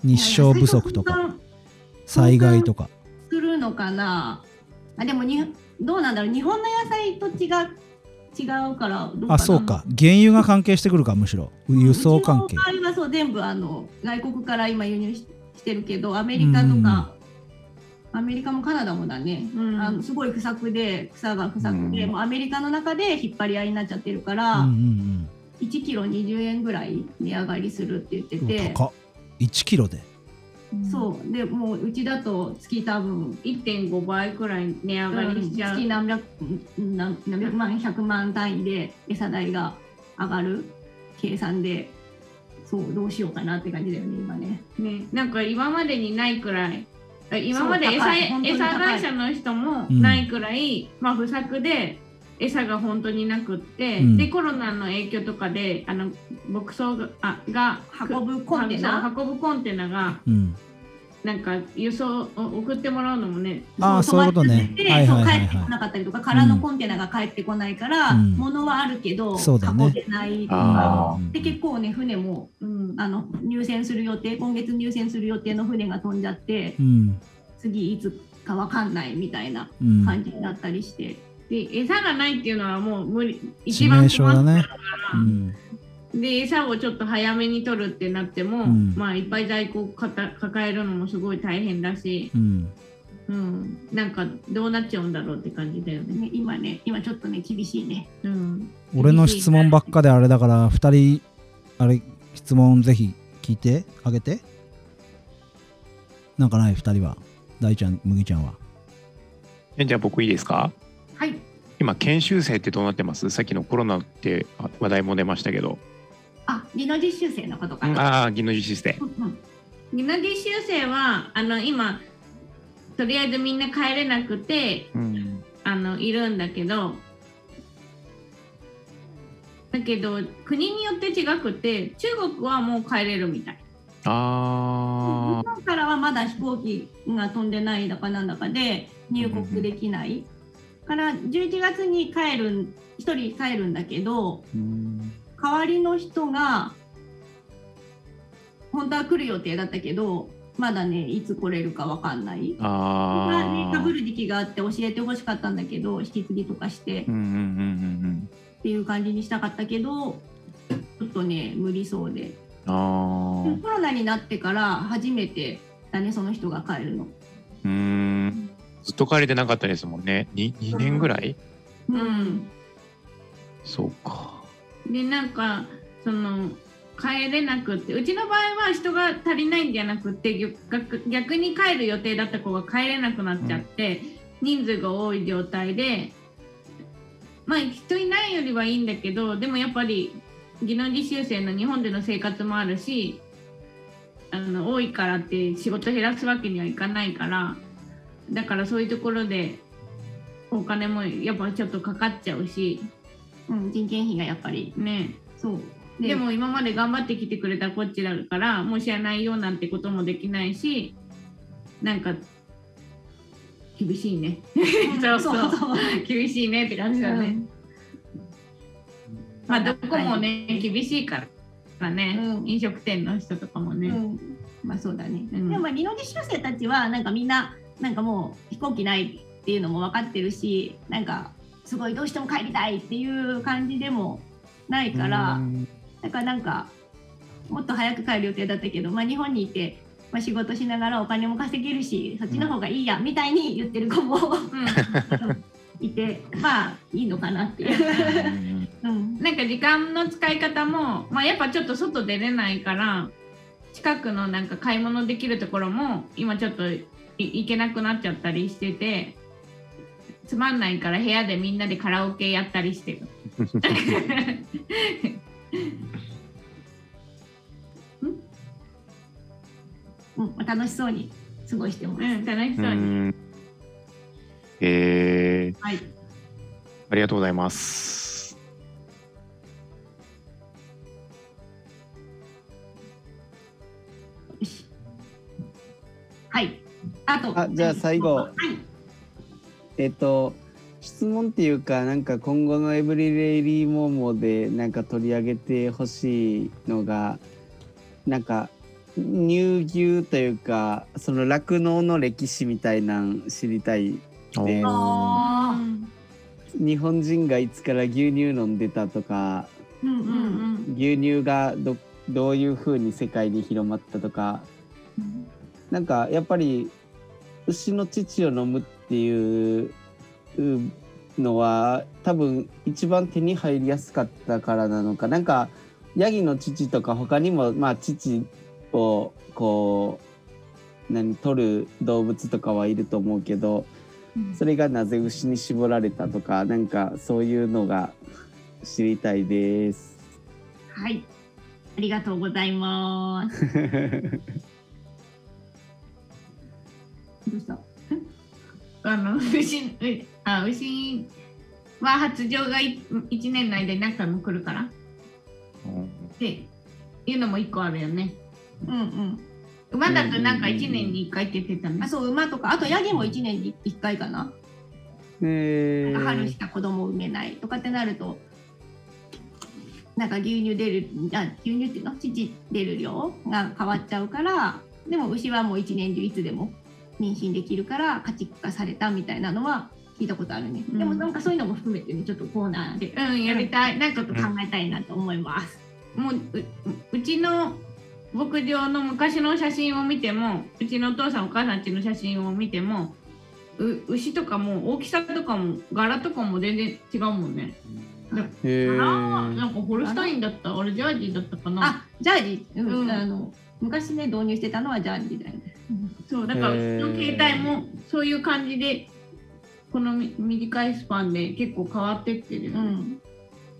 日照不足とか災害とか。するのかな。あでもにどうなんだろう。日本の野菜と違う違うからどうかな。あそうか。原油が関係してくるかむしろ。輸送関係。うちの場合はそう全部あの外国から今輸入ししてるけどアメリカとか、アメリカもカナダもだね、うん。あのすごい不作で草が不作で、うん。もうアメリカの中で引っ張り合いになっちゃってるかうら、んうん1キロ20円ぐらい値上がりするって言ってうんて、高っ1キロで。そう。でもううちだと月多分1.5倍くらい値上がりしちゃう。月何百うん何何百万100万単位で餌代が上がる計算でそうどうしようかなって感じだよね今ね。ね、なんか今までにないくらい。あ今まで餌会社の人もないくらい、まあ、不作で餌が本当になくって、うん。でコロナの影響とかであの牧草があが運ぶコンテナ？運ぶコンテナがうん。なんか輸送を送ってもらうのもねあーそういうことね。止まっちゃってはいはいはいはい。そう帰ってこなかったりとか空のコンテナが帰ってこないから、うん。物はあるけど、そうだね。運べないとかあう。んで結構ね船もうんあの入船する予定今月入船する予定の船が飛んじゃってうん。次いつかわかんないみたいなうん。感じになったりして、で餌がないっていうのはもう無理一致番命傷だね。困ってるから、うんで餌をちょっと早めに取るってなっても、うん。まあいっぱい在庫をかた抱えるのもすごい大変だし、うん。うん、なんかどうなっちゃうんだろうって感じだよね。ね、今ね今ちょっとね厳しいね。うん、俺の質問ばっかであれだから2人あれ質問ぜひ聞いてあげて。なんかない？2人は。大ちゃん麦ちゃんは。えじゃあ僕いいですか？はい。今研修生ってどうなってます？さっきのコロナってあ話題も出ましたけど、あ技能実習生のことかな。ああ技能実習生。うんうん。技能実習生はあの今とりあえずみんな帰れなくてうん。あのいるんだけどだけど国によって違くて中国はもう帰れるみたい。あ日本からはまだ飛行機が飛んでないだかなんだかで入国できない。から11月に帰る1人帰るんだけど代わりの人が本当は来る予定だったけどまだねいつ来れるかわかんない。かぶーる時期があって教えてほしかったんだけど引き継ぎとかして。うんうんうんうんっていう感じにしたかったけど、うっとね無理そうで。コロナになってから初めてだねその人が帰るの。うーんずっと帰れてなかったですもんね。2, 2年ぐらい？うん。そうか。でなんかその帰れなくってうちの場合は人が足りないんじゃなくって逆逆に帰る予定だった子が帰れなくなっちゃって、人数が多い状態でまあ人いないよりはいいんだけどでもやっぱり技能実習生の日本での生活もあるしあの多いからって仕事減らすわけにはいかないからだからそういうところでお金もやっぱちょっとかかっちゃうしうん、人件費がやっぱり。ね。そう。でも今まで頑張ってきてくれたこっちだからもう知らないよなんてこともできないしなんか厳しいね。そうそう。厳しいねって感じだね、うん。まあどこもね厳しいからね、うん。飲食店の人とかもね、うん、まあそうだね。うん。でもまあ技能実習生たちはなんかみんななんかもう飛行機ないっていうのも分かってるし、なんかすごいどうしても帰りたいっていう感じでもないから、うんだからなんかもっと早く帰る予定だったけど、まあ日本にいて。まあ、仕事しながらお金も稼げるしそっちの方がいいやみたいに言ってる子もうん いてまあいいのかなっていう。うんなんか時間の使い方も、まあ、やっぱちょっと外出れないから近くのなんか買い物できるところも今ちょっとい行けなくなっちゃったりしててつまんないから部屋でみんなでカラオケやったりしてる。うん、楽しそうに過ごしてます。うん、楽しうそうに。んえー、はいありがとうございます。あと。あじゃあ最後。はい。えっと質問っていうかなんか今後のエブリレイリーモーモでなんか取り上げてほしいのがなんか乳牛というかその酪農の歴史みたいなん知りたいおー。あ日本人がいつから牛乳飲んでたとかうんううん。ん牛乳がどどういう風に世界に広まったとか。なんかやっぱり牛の乳を飲むっていうのは多分一番手に入りやすかったからなのかなんかヤギの乳とか他にもまあ乳をこう何取る動物とかはいると思うけどそれがなぜ牛に絞られたとかなんかそういうのが知りたいです。はい。ありがとうございます。どうした？あの牛う あ牛は発情がい1年の間に何回も来るからっていうのも1個あるよね。うんうん。馬だとなんか1年に1回って言ってたねあ、。そう、馬とか、あとヤギも1年に1回かな。えなんか春ーしか子供を産めないとかってなると、なんか牛乳出る、あ牛乳っていうの？乳出る量が変わっちゃうから、でも牛はもう一年中いつでも妊娠できるから家畜化されたみたいなのは聞いたことあるね。うんでもなんかそういうのも含めてね、ちょっとコーナーでうん、やりたい。なんかちょっと考えたいなと思います。もうううちの牧場の昔の写真を見てもうちのお父さんお母さんちの写真を見てもう牛とかも大きさとかも柄とかも全然違うもんね。へなんかホルスタインだった？あれジャージーだったかな？あ、ジャージ、うんうんあの昔ね導入してたのはジャージだよね。そうだからうちの携帯もそういう感じでこのみ短いスパンで結構変わってってる。うん。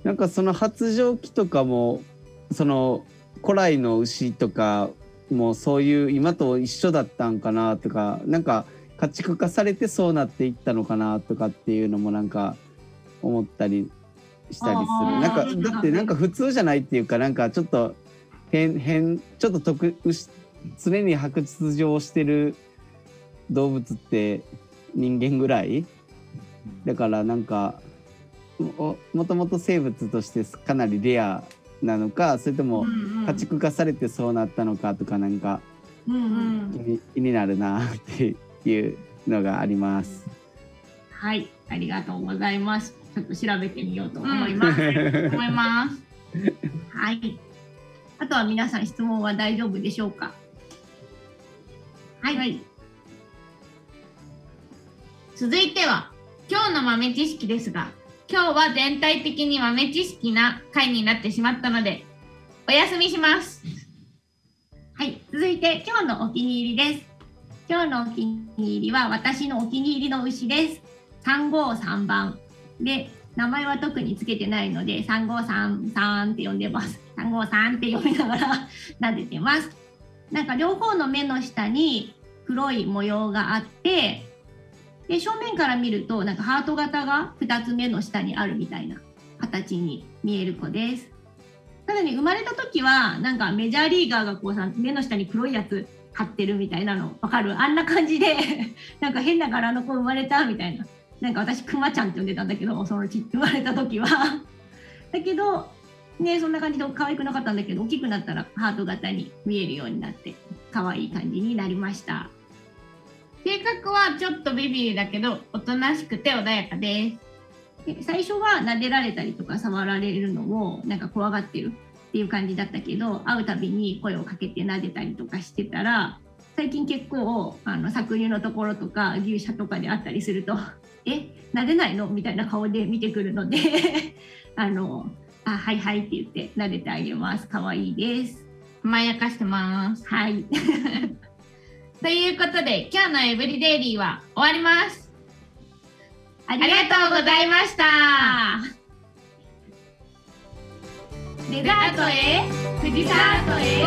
なんかその発情期とかもその古来の牛とかもそういう今と一緒だったんかなとかなんか家畜化されてそうなっていったのかなとかっていうのもなんか思ったりしたりするなんかだってなんか普通じゃないっていうかなんかちょっと変変ちょっと特牛常に白骨状してる動物って人間ぐらい？だからなんかももともと生物としてかなりレアなのかそれともうんうん家畜化されてそうなったのかとかなんかうんううんん。気に気になるなっていうのがあります。はい、ありがとうございます。ちょっと調べてみようと思います。思います。はい。あとは皆さん質問は大丈夫でしょうか？はい。はい。続いては今日の豆知識ですが今日は全体的に豆知識な回になってしまったのでお休みしますはい。続いて今日のお気に入りです。今日のお気に入りは私のお気に入りの牛です。353番。で、名前は特につけてないので、3533って呼んでます。353って読みながら撫でてます。なんか両方の目の下に黒い模様があって、で正面から見るとなんかハート型が2つ目の下にあるみたいな形に見える子です。ただね生まれた時はなんかメジャーリーガーがこうさ目の下に黒いやつ貼ってるみたいなのわかる？あんな感じで なんか変な柄の子生まれたみたいな。なんか私クマちゃんって呼んでたんだけどそのうち生まれた時は。だけどねそんな感じで可愛くなかったんだけど大きくなったらハート型に見えるようになって可愛い感じになりました性格はちょっとビビリだけどおとなしくて穏やかですで最初は撫でられたりとか触られるのをなんか怖がってるっていう感じだったけど会うたびに声をかけて撫でたりとかしてたら最近結構あの搾乳のところとか牛舎とかであったりすると「え撫でないの?」みたいな顔で見てくるので あの「あはいはい」って言って撫でてあげます。可愛いです。甘やかしてます。はい。ということで今日のエブリデイリーは終わります。あありがとうございました。デザートへ富士山とへ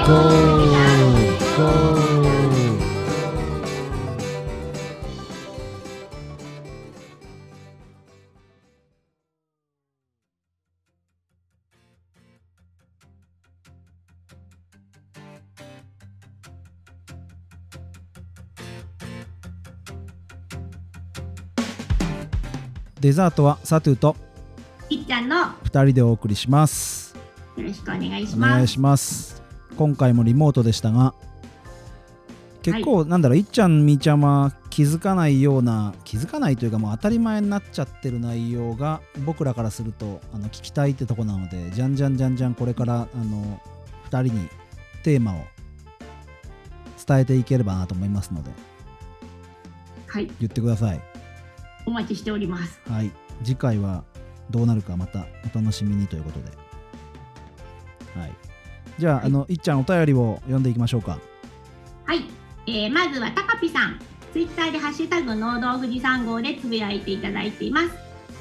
デザートはサトゥといっちゃんのよ2人でお送りします。ろしくお願いしおます。願いします。今回もリモートでしたが結構、なんだろういっちゃんみーちゃんは気づかないような気づかないというかもう当たり前になっちゃってる内容が僕らからするとあの聞きたいってとこなのでじゃんじゃんじゃんじゃんこれからあの2人にテーマを伝えていければなと思いますのではい。言ってくださいお待ちしております。はい。次回はどうなるかまたお楽しみにということで。はい。じゃあ,、はい。あのいっちゃんお便りを読んでいきましょうか。はい、えーまずはたかぴさん、ツイッターでハッシュタグ農道富士山号でつぶやいていただいています。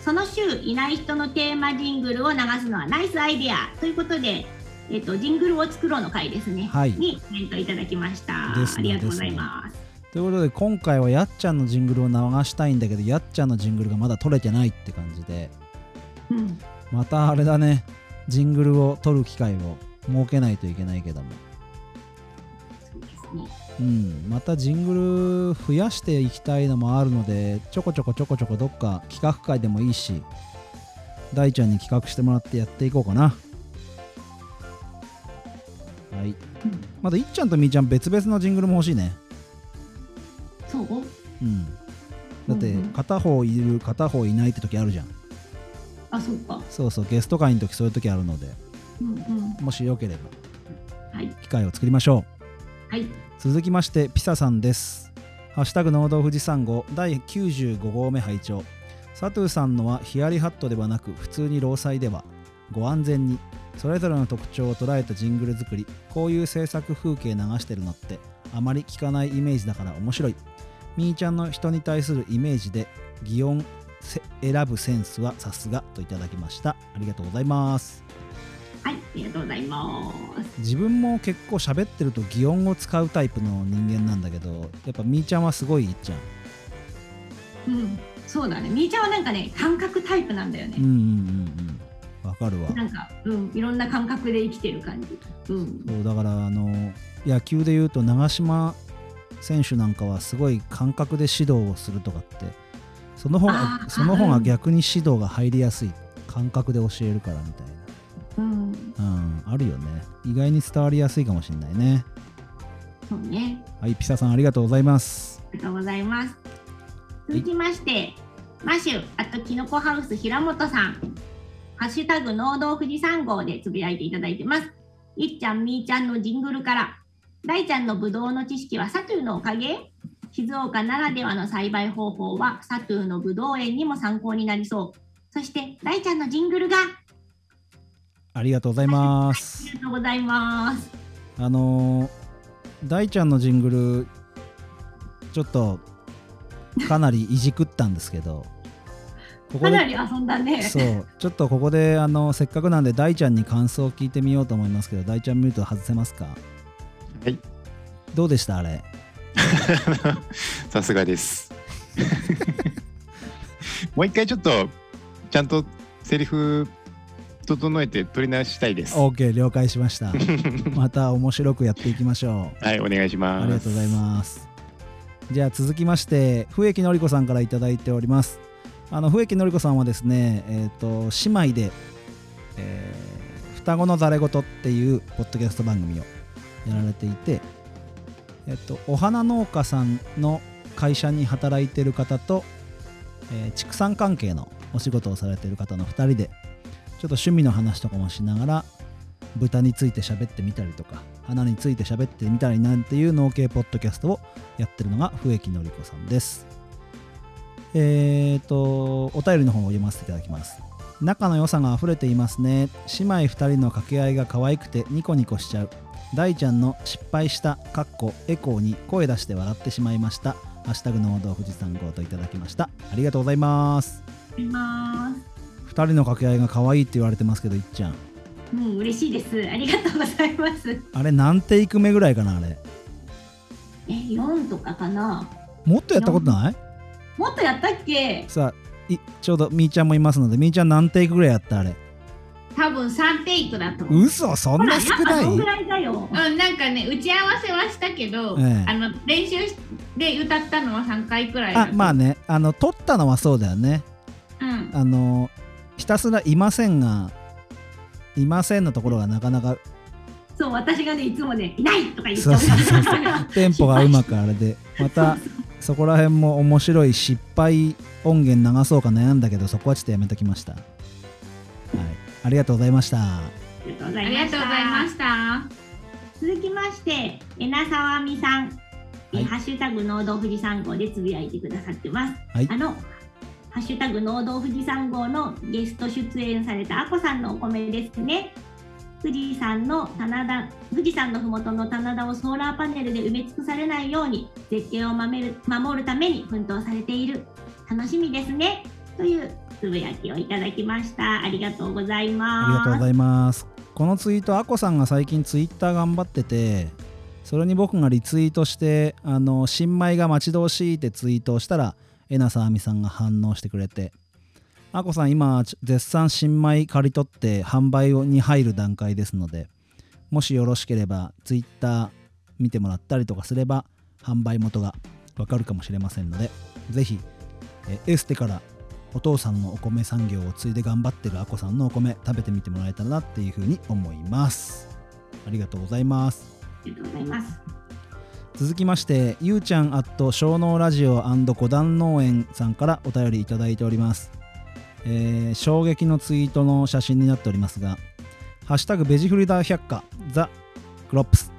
その週いない人のテーマジングルを流すのはナイスアイデアということで、えっ、とジングルを作ろうの回ですね。はい。にコメントいただきました。ありがとうございます。ということで今回はやっちゃんのジングルを流したいんだけどやっちゃんのジングルがまだ取れてないって感じで。うん、またあれだね。ジングルを取る機会を設けないといけないけども。そうですね。うん。またジングル増やしていきたいのもあるのでちょこちょこちょこちょこどっか企画会でもいいし大ちゃんに企画してもらってやっていこうかな。はい。まだいっちゃんとみーちゃん別々のジングルも欲しいねそう？うん。だって片方いる片方いないって時あるじゃん。あ、そうか。そうそうゲスト会の時そういう時あるので。うんうん。もしよければ。はい。機会を作りましょはい。う続きましてピサさんです。ハッシュタグ農道富士山号。第95号目拝聴。佐藤さんのはヒヤリハットではなく普通に労災では。ご安全に。それぞれの特徴を捉えたジングル作り。こういう制作風景流してるのってあまり聞かないイメージだから面白いみーちゃんの人に対するイメージで擬音せ選ぶセンスはさすがといただきましたありがとうございますはい、ありがとうございます。自分も結構喋ってると擬音を使うタイプの人間なんだけどやっぱみーちゃんはすごいいっちゃんうん、そうだね。みーちゃんはなんかね、感覚タイプなんだよねうん。うんうんうんわかるわなんか、うん、いろんな感覚で生きてる感じ。うん。そうだからあの野球で言うと長嶋選手なんかはすごい感覚で指導をするとかってその方がその方がうん逆に指導が入りやすい感覚で教えるからみたいうん。なうんあるよね意外に伝わりやすいかもしれないねそうね。はいピサさんありがとうございますありがとうございます。続きまして、マシュ、あとキノコハウス平本さん。ハッシュタグ農道富士山号でつぶやいていただいてます。いっちゃん、みーちゃんのジングルから、大ちゃんのぶどうの知識はサトゥーのおかげ静岡ならではの栽培方法はサトゥーのぶどう園にも参考になりそう。そして、大ちゃんのジングルがありがとうございますありがとうございます。あのー大ちゃんのジングルちょっとかなりいじくったんですけど ここでかなり遊んだね。そうちょっとここであのせっかくなんで大ちゃんに感想を聞いてみようと思いますけど大ちゃんミュート外せますか？はいどうでしたあれ？さすがです。もう一回ちょっとちゃんとセリフ整えて取り直したいです。OK 了解しました また面白くやっていきましょうはい、お願いします。ありがとうございます。じゃあ続きまして、笛木のりこさんからいただいております。あの笛木のりこさんはですね、えっ、と姉妹で、えー双子のざれ言っていうポッドキャスト番組をやられていて、えっ、とお花農家さんの会社に働いてる方と、えー畜産関係のお仕事をされてる方の2人で、ちょっと趣味の話とかもしながら豚について喋ってみたりとか花について喋ってみたりなんていう農系ポッドキャストをやってるのが笛木のりこさんです。えーとお便りの方を読ませていただきます。仲の良さが溢れていますね。姉妹2人の掛け合いが可愛くてニコニコしちゃう。大ちゃんの失敗したかっこエコーに声出して笑ってしまいました。ハッシュタグ農道富士山号といただきました。ありがとうございます。あります。2人の掛け合いが可愛いって言われてますけどいっちゃん。うん、嬉しいです。ありがとうございます。あれ何テイク目ぐらいかなあれ？え、4とかかな。もっとやったことない？もっとやったっけ？さあいちょうどみーちゃんもいますのでみーちゃん何テイクぐらいやったあれ？多分3テイクだと。嘘そんな少ない？うん、なんかね、打ち合わせはしたけど、ええ。あの練習で歌ったのは3回くらいだあとまあねあの撮ったのはそうだよね。うん、あのひたすらいませんがいませんのところがなかなか。そう、私がね、いつもね、いないとか言っちそうゃうそうそうそう。テンポがうまくあれで。またそこら辺も面白い失敗音源流そうか悩んだけどそこはちょっとやめときました。はいありがとうございましたありがとうございました。続きまして、えなさわみさん、えはいハッシュタグ農道富士山号でつぶやいてくださってます。はいあの、ハッシュタグ農道富士山号のゲスト出演されたあこさんのお米ですね。富士山の棚田、富士山のふもとの棚田をソーラーパネルで埋め尽くされないように絶景を守る守るために奮闘されている。楽しみですね。というつぶやきをいただきました。ありがとうございますあり。がとうございます。このツイート、あこさんが最近ツイッター頑張ってて、それに僕がリツイートして、あの、新米が待ち遠しいってツイートをしたら、えなさあみさんが反応してくれて、あこさん今、絶賛新米刈り取って販売に入る段階ですので、もしよろしければ、ツイッター見てもらったりとかすれば、販売元がわかるかもしれませんので、ぜひ、エステからお父さんのお米産業を継いで頑張ってるあこさんのお米食べてみてもらえたらなっていうふうに思います。ありがとうございます。ありがとうございます。続きましてゆうちゃんアット小脳ラジオ五段農園さんからお便りいただいております、えー衝撃のツイートの写真になっておりますが「ハッシュタグベジフリダー百科ザ・クロップス」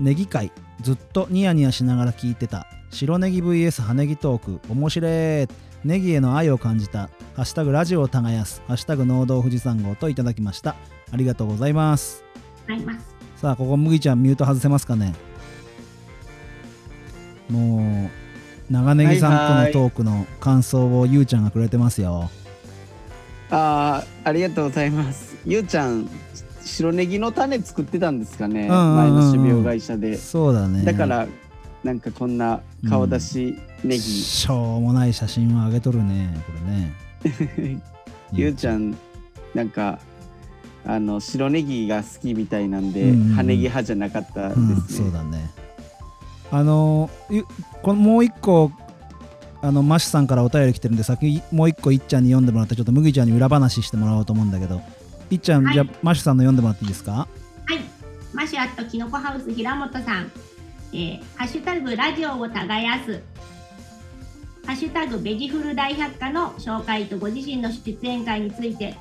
ネギ界ずっとニヤニヤしながら聞いてた。白ネギ VS 葉ネギトーク。面白いネギへの愛を感じた「ハッシュタグラジオを耕す」「ハッシュタグ農道富士山号」といただきました。ありがとうございます。ます。さあここ麦ちゃんミュート外せますかね。もう長ネギさんとのトークの感想をゆうちゃんがくれてますよ。あーありがとうございます。ゆうちゃん、白ネギの種作ってたんですかね、前の種苗会社で。そうだね。だから、なんかこんな顔出しネギ、しょうもない写真を上げとるねこれね。ゆうちゃん、なんか、あの白ネギが好きみたいなんで、うんうんうん。葉ネギ派じゃなかったですね。うん、そうだね。あのゆこのもう一個あのマシュさんからお便り来てるんで先もう一個いっちゃんに読んでもらってちょっと麦ちゃんに裏話してもらおうと思うんだけど。いっちゃん、はい。じゃあマシュさんの読んでもらっていいですか？はい。マシュアットキノコハウス平本さん。えーハッシュタグラジオを耕す。ハッシュタグベジフル大百科の紹介とご自身の出演会について、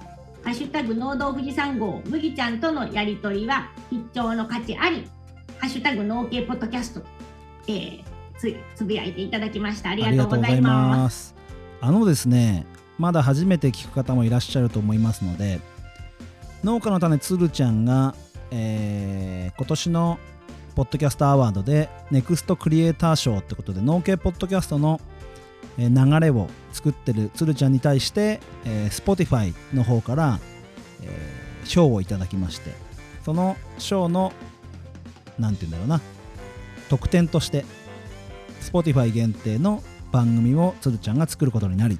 ハッシュタグ農道富士山号麦ちゃんとのやりとりは必聴の価値あり、ハッシュタグ農系ポッドキャスト、えー、つつぶやいていただきました。ありがとうございます。あのですね、まだ初めて聞く方もいらっしゃると思いますので、農家の種つるちゃんが、えー今年のポッドキャストアワードでネクストクリエイター賞ってことで農系ポッドキャストの流れを作ってるつるちゃんに対して、えー Spotify の方から、えー賞をいただきましてその賞のなんて言うんだろうな特典として Spotify 限定の番組をつるちゃんが作ることになり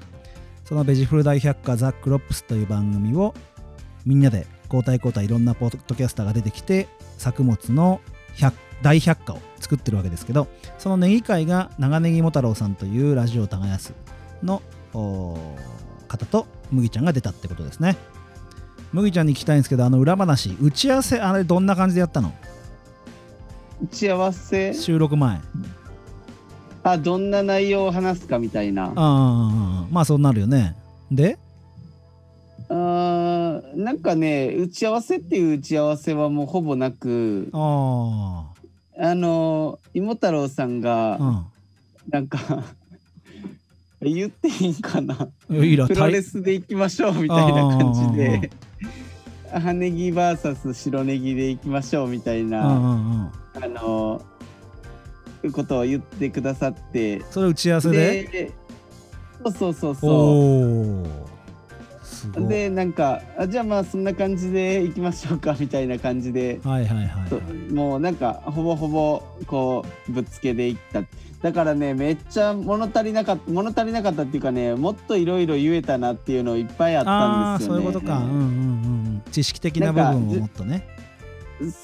そのベジフル大百科ザ・クロップスという番組をみんなで交代交代いろんなポッドキャスターが出てきて作物の大百科を作ってるわけですけどそのネギ会が長ネギも太郎さんというラジオ耕すの方と麦ちゃんが出たってことですね。麦ちゃんに聞きたいんですけどあの裏話打ち合わせあれどんな感じでやったの？打ち合わせ？収録前。あどんな内容を話すかみたいな。ああまあそうなるよね。で？あーなんかね打ち合わせっていう打ち合わせはもうほぼなくああの芋太郎さんがあなんか 言っていいんかな。プロレスでいきましょうみたいな感じで。羽ネギ VS 白ネギでいきましょうみたいうんうなんうん。あのことを言ってくださって。それ打ち合わせで？でそうそうそうおそうでなんかあじゃあまあそんな感じでいきましょうかみたいな感じで。はいはいはい、はそい、もうなんかほぼほぼこうぶっつけでいった。だからねめっちゃ物足りなかった物足りなかったっていうかねもっといろいろ言えたなっていうのいっぱいあったんですよね。そういうことか。うんうんうん。うん知識的な部分をもっとね。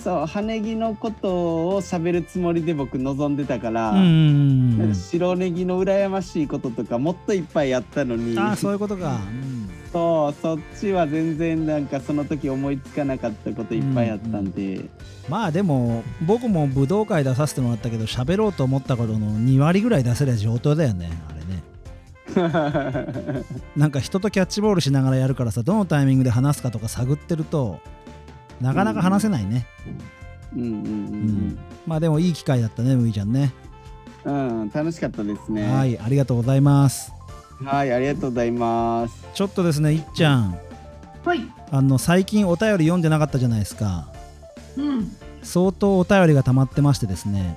そう羽ネギのことを喋るつもりで僕望んでたから、うんうんうんなん。か白ネギの羨ましいこととかもっといっぱいやったのに。ああそういうことか、うんそうそっちは全然なんかその時思いつかなかったこといっぱいあったんで、まあでも僕も武道会出させてもらったけど喋ろうと思ったことの2割ぐらい出せりゃ上等だよねあれね。なんか人とキャッチボールしながらやるからさどのタイミングで話すかとか探ってるとなかなか話せないね、うんうんまあでもいい機会だったねむいちゃんね。うん、うん、楽しかったですね。はいありがとうございますはいありがとうございますちょっとですねいっちゃんはい。あの最近お便り読んでなかったじゃないですかうん。相当お便りが溜まってましてですね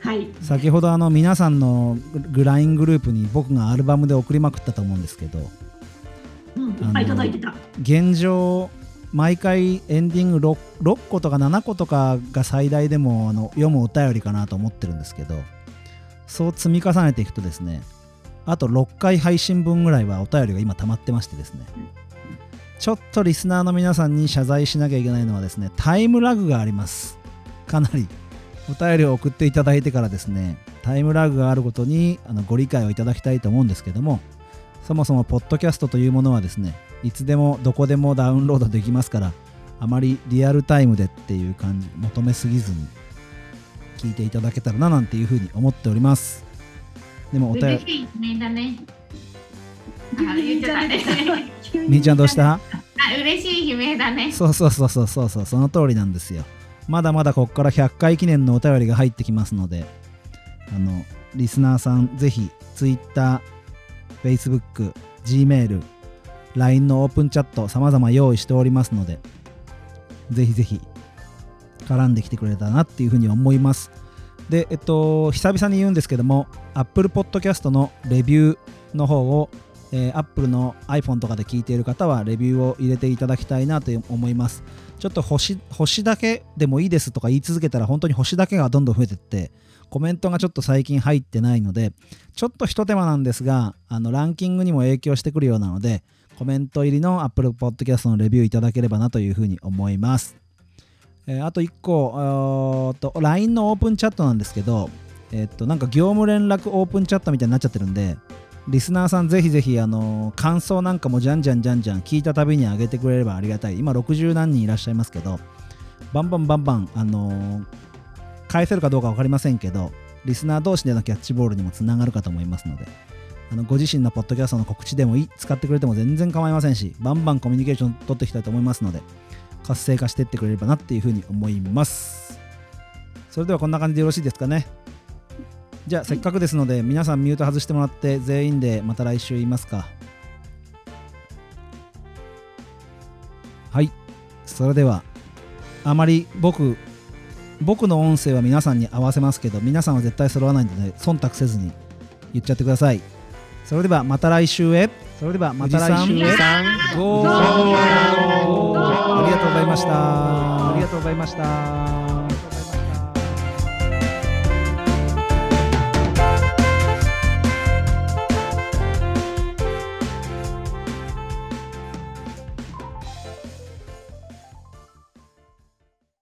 はい。先ほどあの皆さんのグ LINE グループに僕がアルバムで送りまくったと思うんですけどうん。いっぱい届いてた。現状毎回エンディング 6, 6個とか7個とかが最大でもあの読むお便りかなと思ってるんですけどそう積み重ねていくとですねあと6回配信分ぐらいはお便りが今溜まってましてですね。ちょっとリスナーの皆さんに謝罪しなきゃいけないのはですねタイムラグがあります。かなりお便りを送っていただいてからですねタイムラグがあることにあのご理解をいただきたいと思うんですけどもそもそもポッドキャストというものはですねいつでもどこでもダウンロードできますからあまりリアルタイムでっていう感じ求めすぎずに聞いていただけたらななんていうふうに思っております。でもお便り嬉しい悲鳴だね。あ、言っちゃったね。みーちゃんどうした？あ、嬉しい悲鳴だね。そうそうそうそうそうそうその通りなんですよまだまだここから100回記念のお便りが入ってきますのであのリスナーさんぜひ Twitter、Facebook、Gmail、LINE のオープンチャット様々用意しておりますのでぜひぜひ絡んできてくれたらなっていうふうに思いますでえっと久々に言うんですけども Apple Podcast のレビューの方をえー、Apple の iPhone とかで聞いている方はレビューを入れていただきたいなと思います。ちょっと星星だけでもいいですとか言い続けたら本当に星だけがどんどん増えてってコメントがちょっと最近入ってないのでちょっとひと手間なんですがあのランキングにも影響してくるようなのでコメント入りの Apple Podcast のレビューいただければなというふうに思います。えーあと1個と LINE のオープンチャットなんですけどえっとなんか業務連絡オープンチャットみたいになっちゃってるんでリスナーさんぜひぜひあの感想なんかもじゃんじゃんじゃんじゃん聞いたたびに上げてくれればありがたい。今60何人いらっしゃいますけどバンバンバンバンあの返せるかどうか分かりませんけどリスナー同士でのキャッチボールにもつながるかと思いますのであのご自身のポッドキャストの告知でもいい使ってくれても全然構いませんしバンバンコミュニケーション取っていきたいと思いますので活性化していってくれればなっていうふうに思います。それではこんな感じでよろしいですかね。じゃあせっかくですので皆さんミュート外してもらって全員でまた来週言いますか。はい。それではあまり僕僕の音声は皆さんに合わせますけど皆さんは絶対揃わないので忖度せずに言っちゃってください。それではまた来週へ。それではまた来週へ。ありがとうございました。ありがとうございました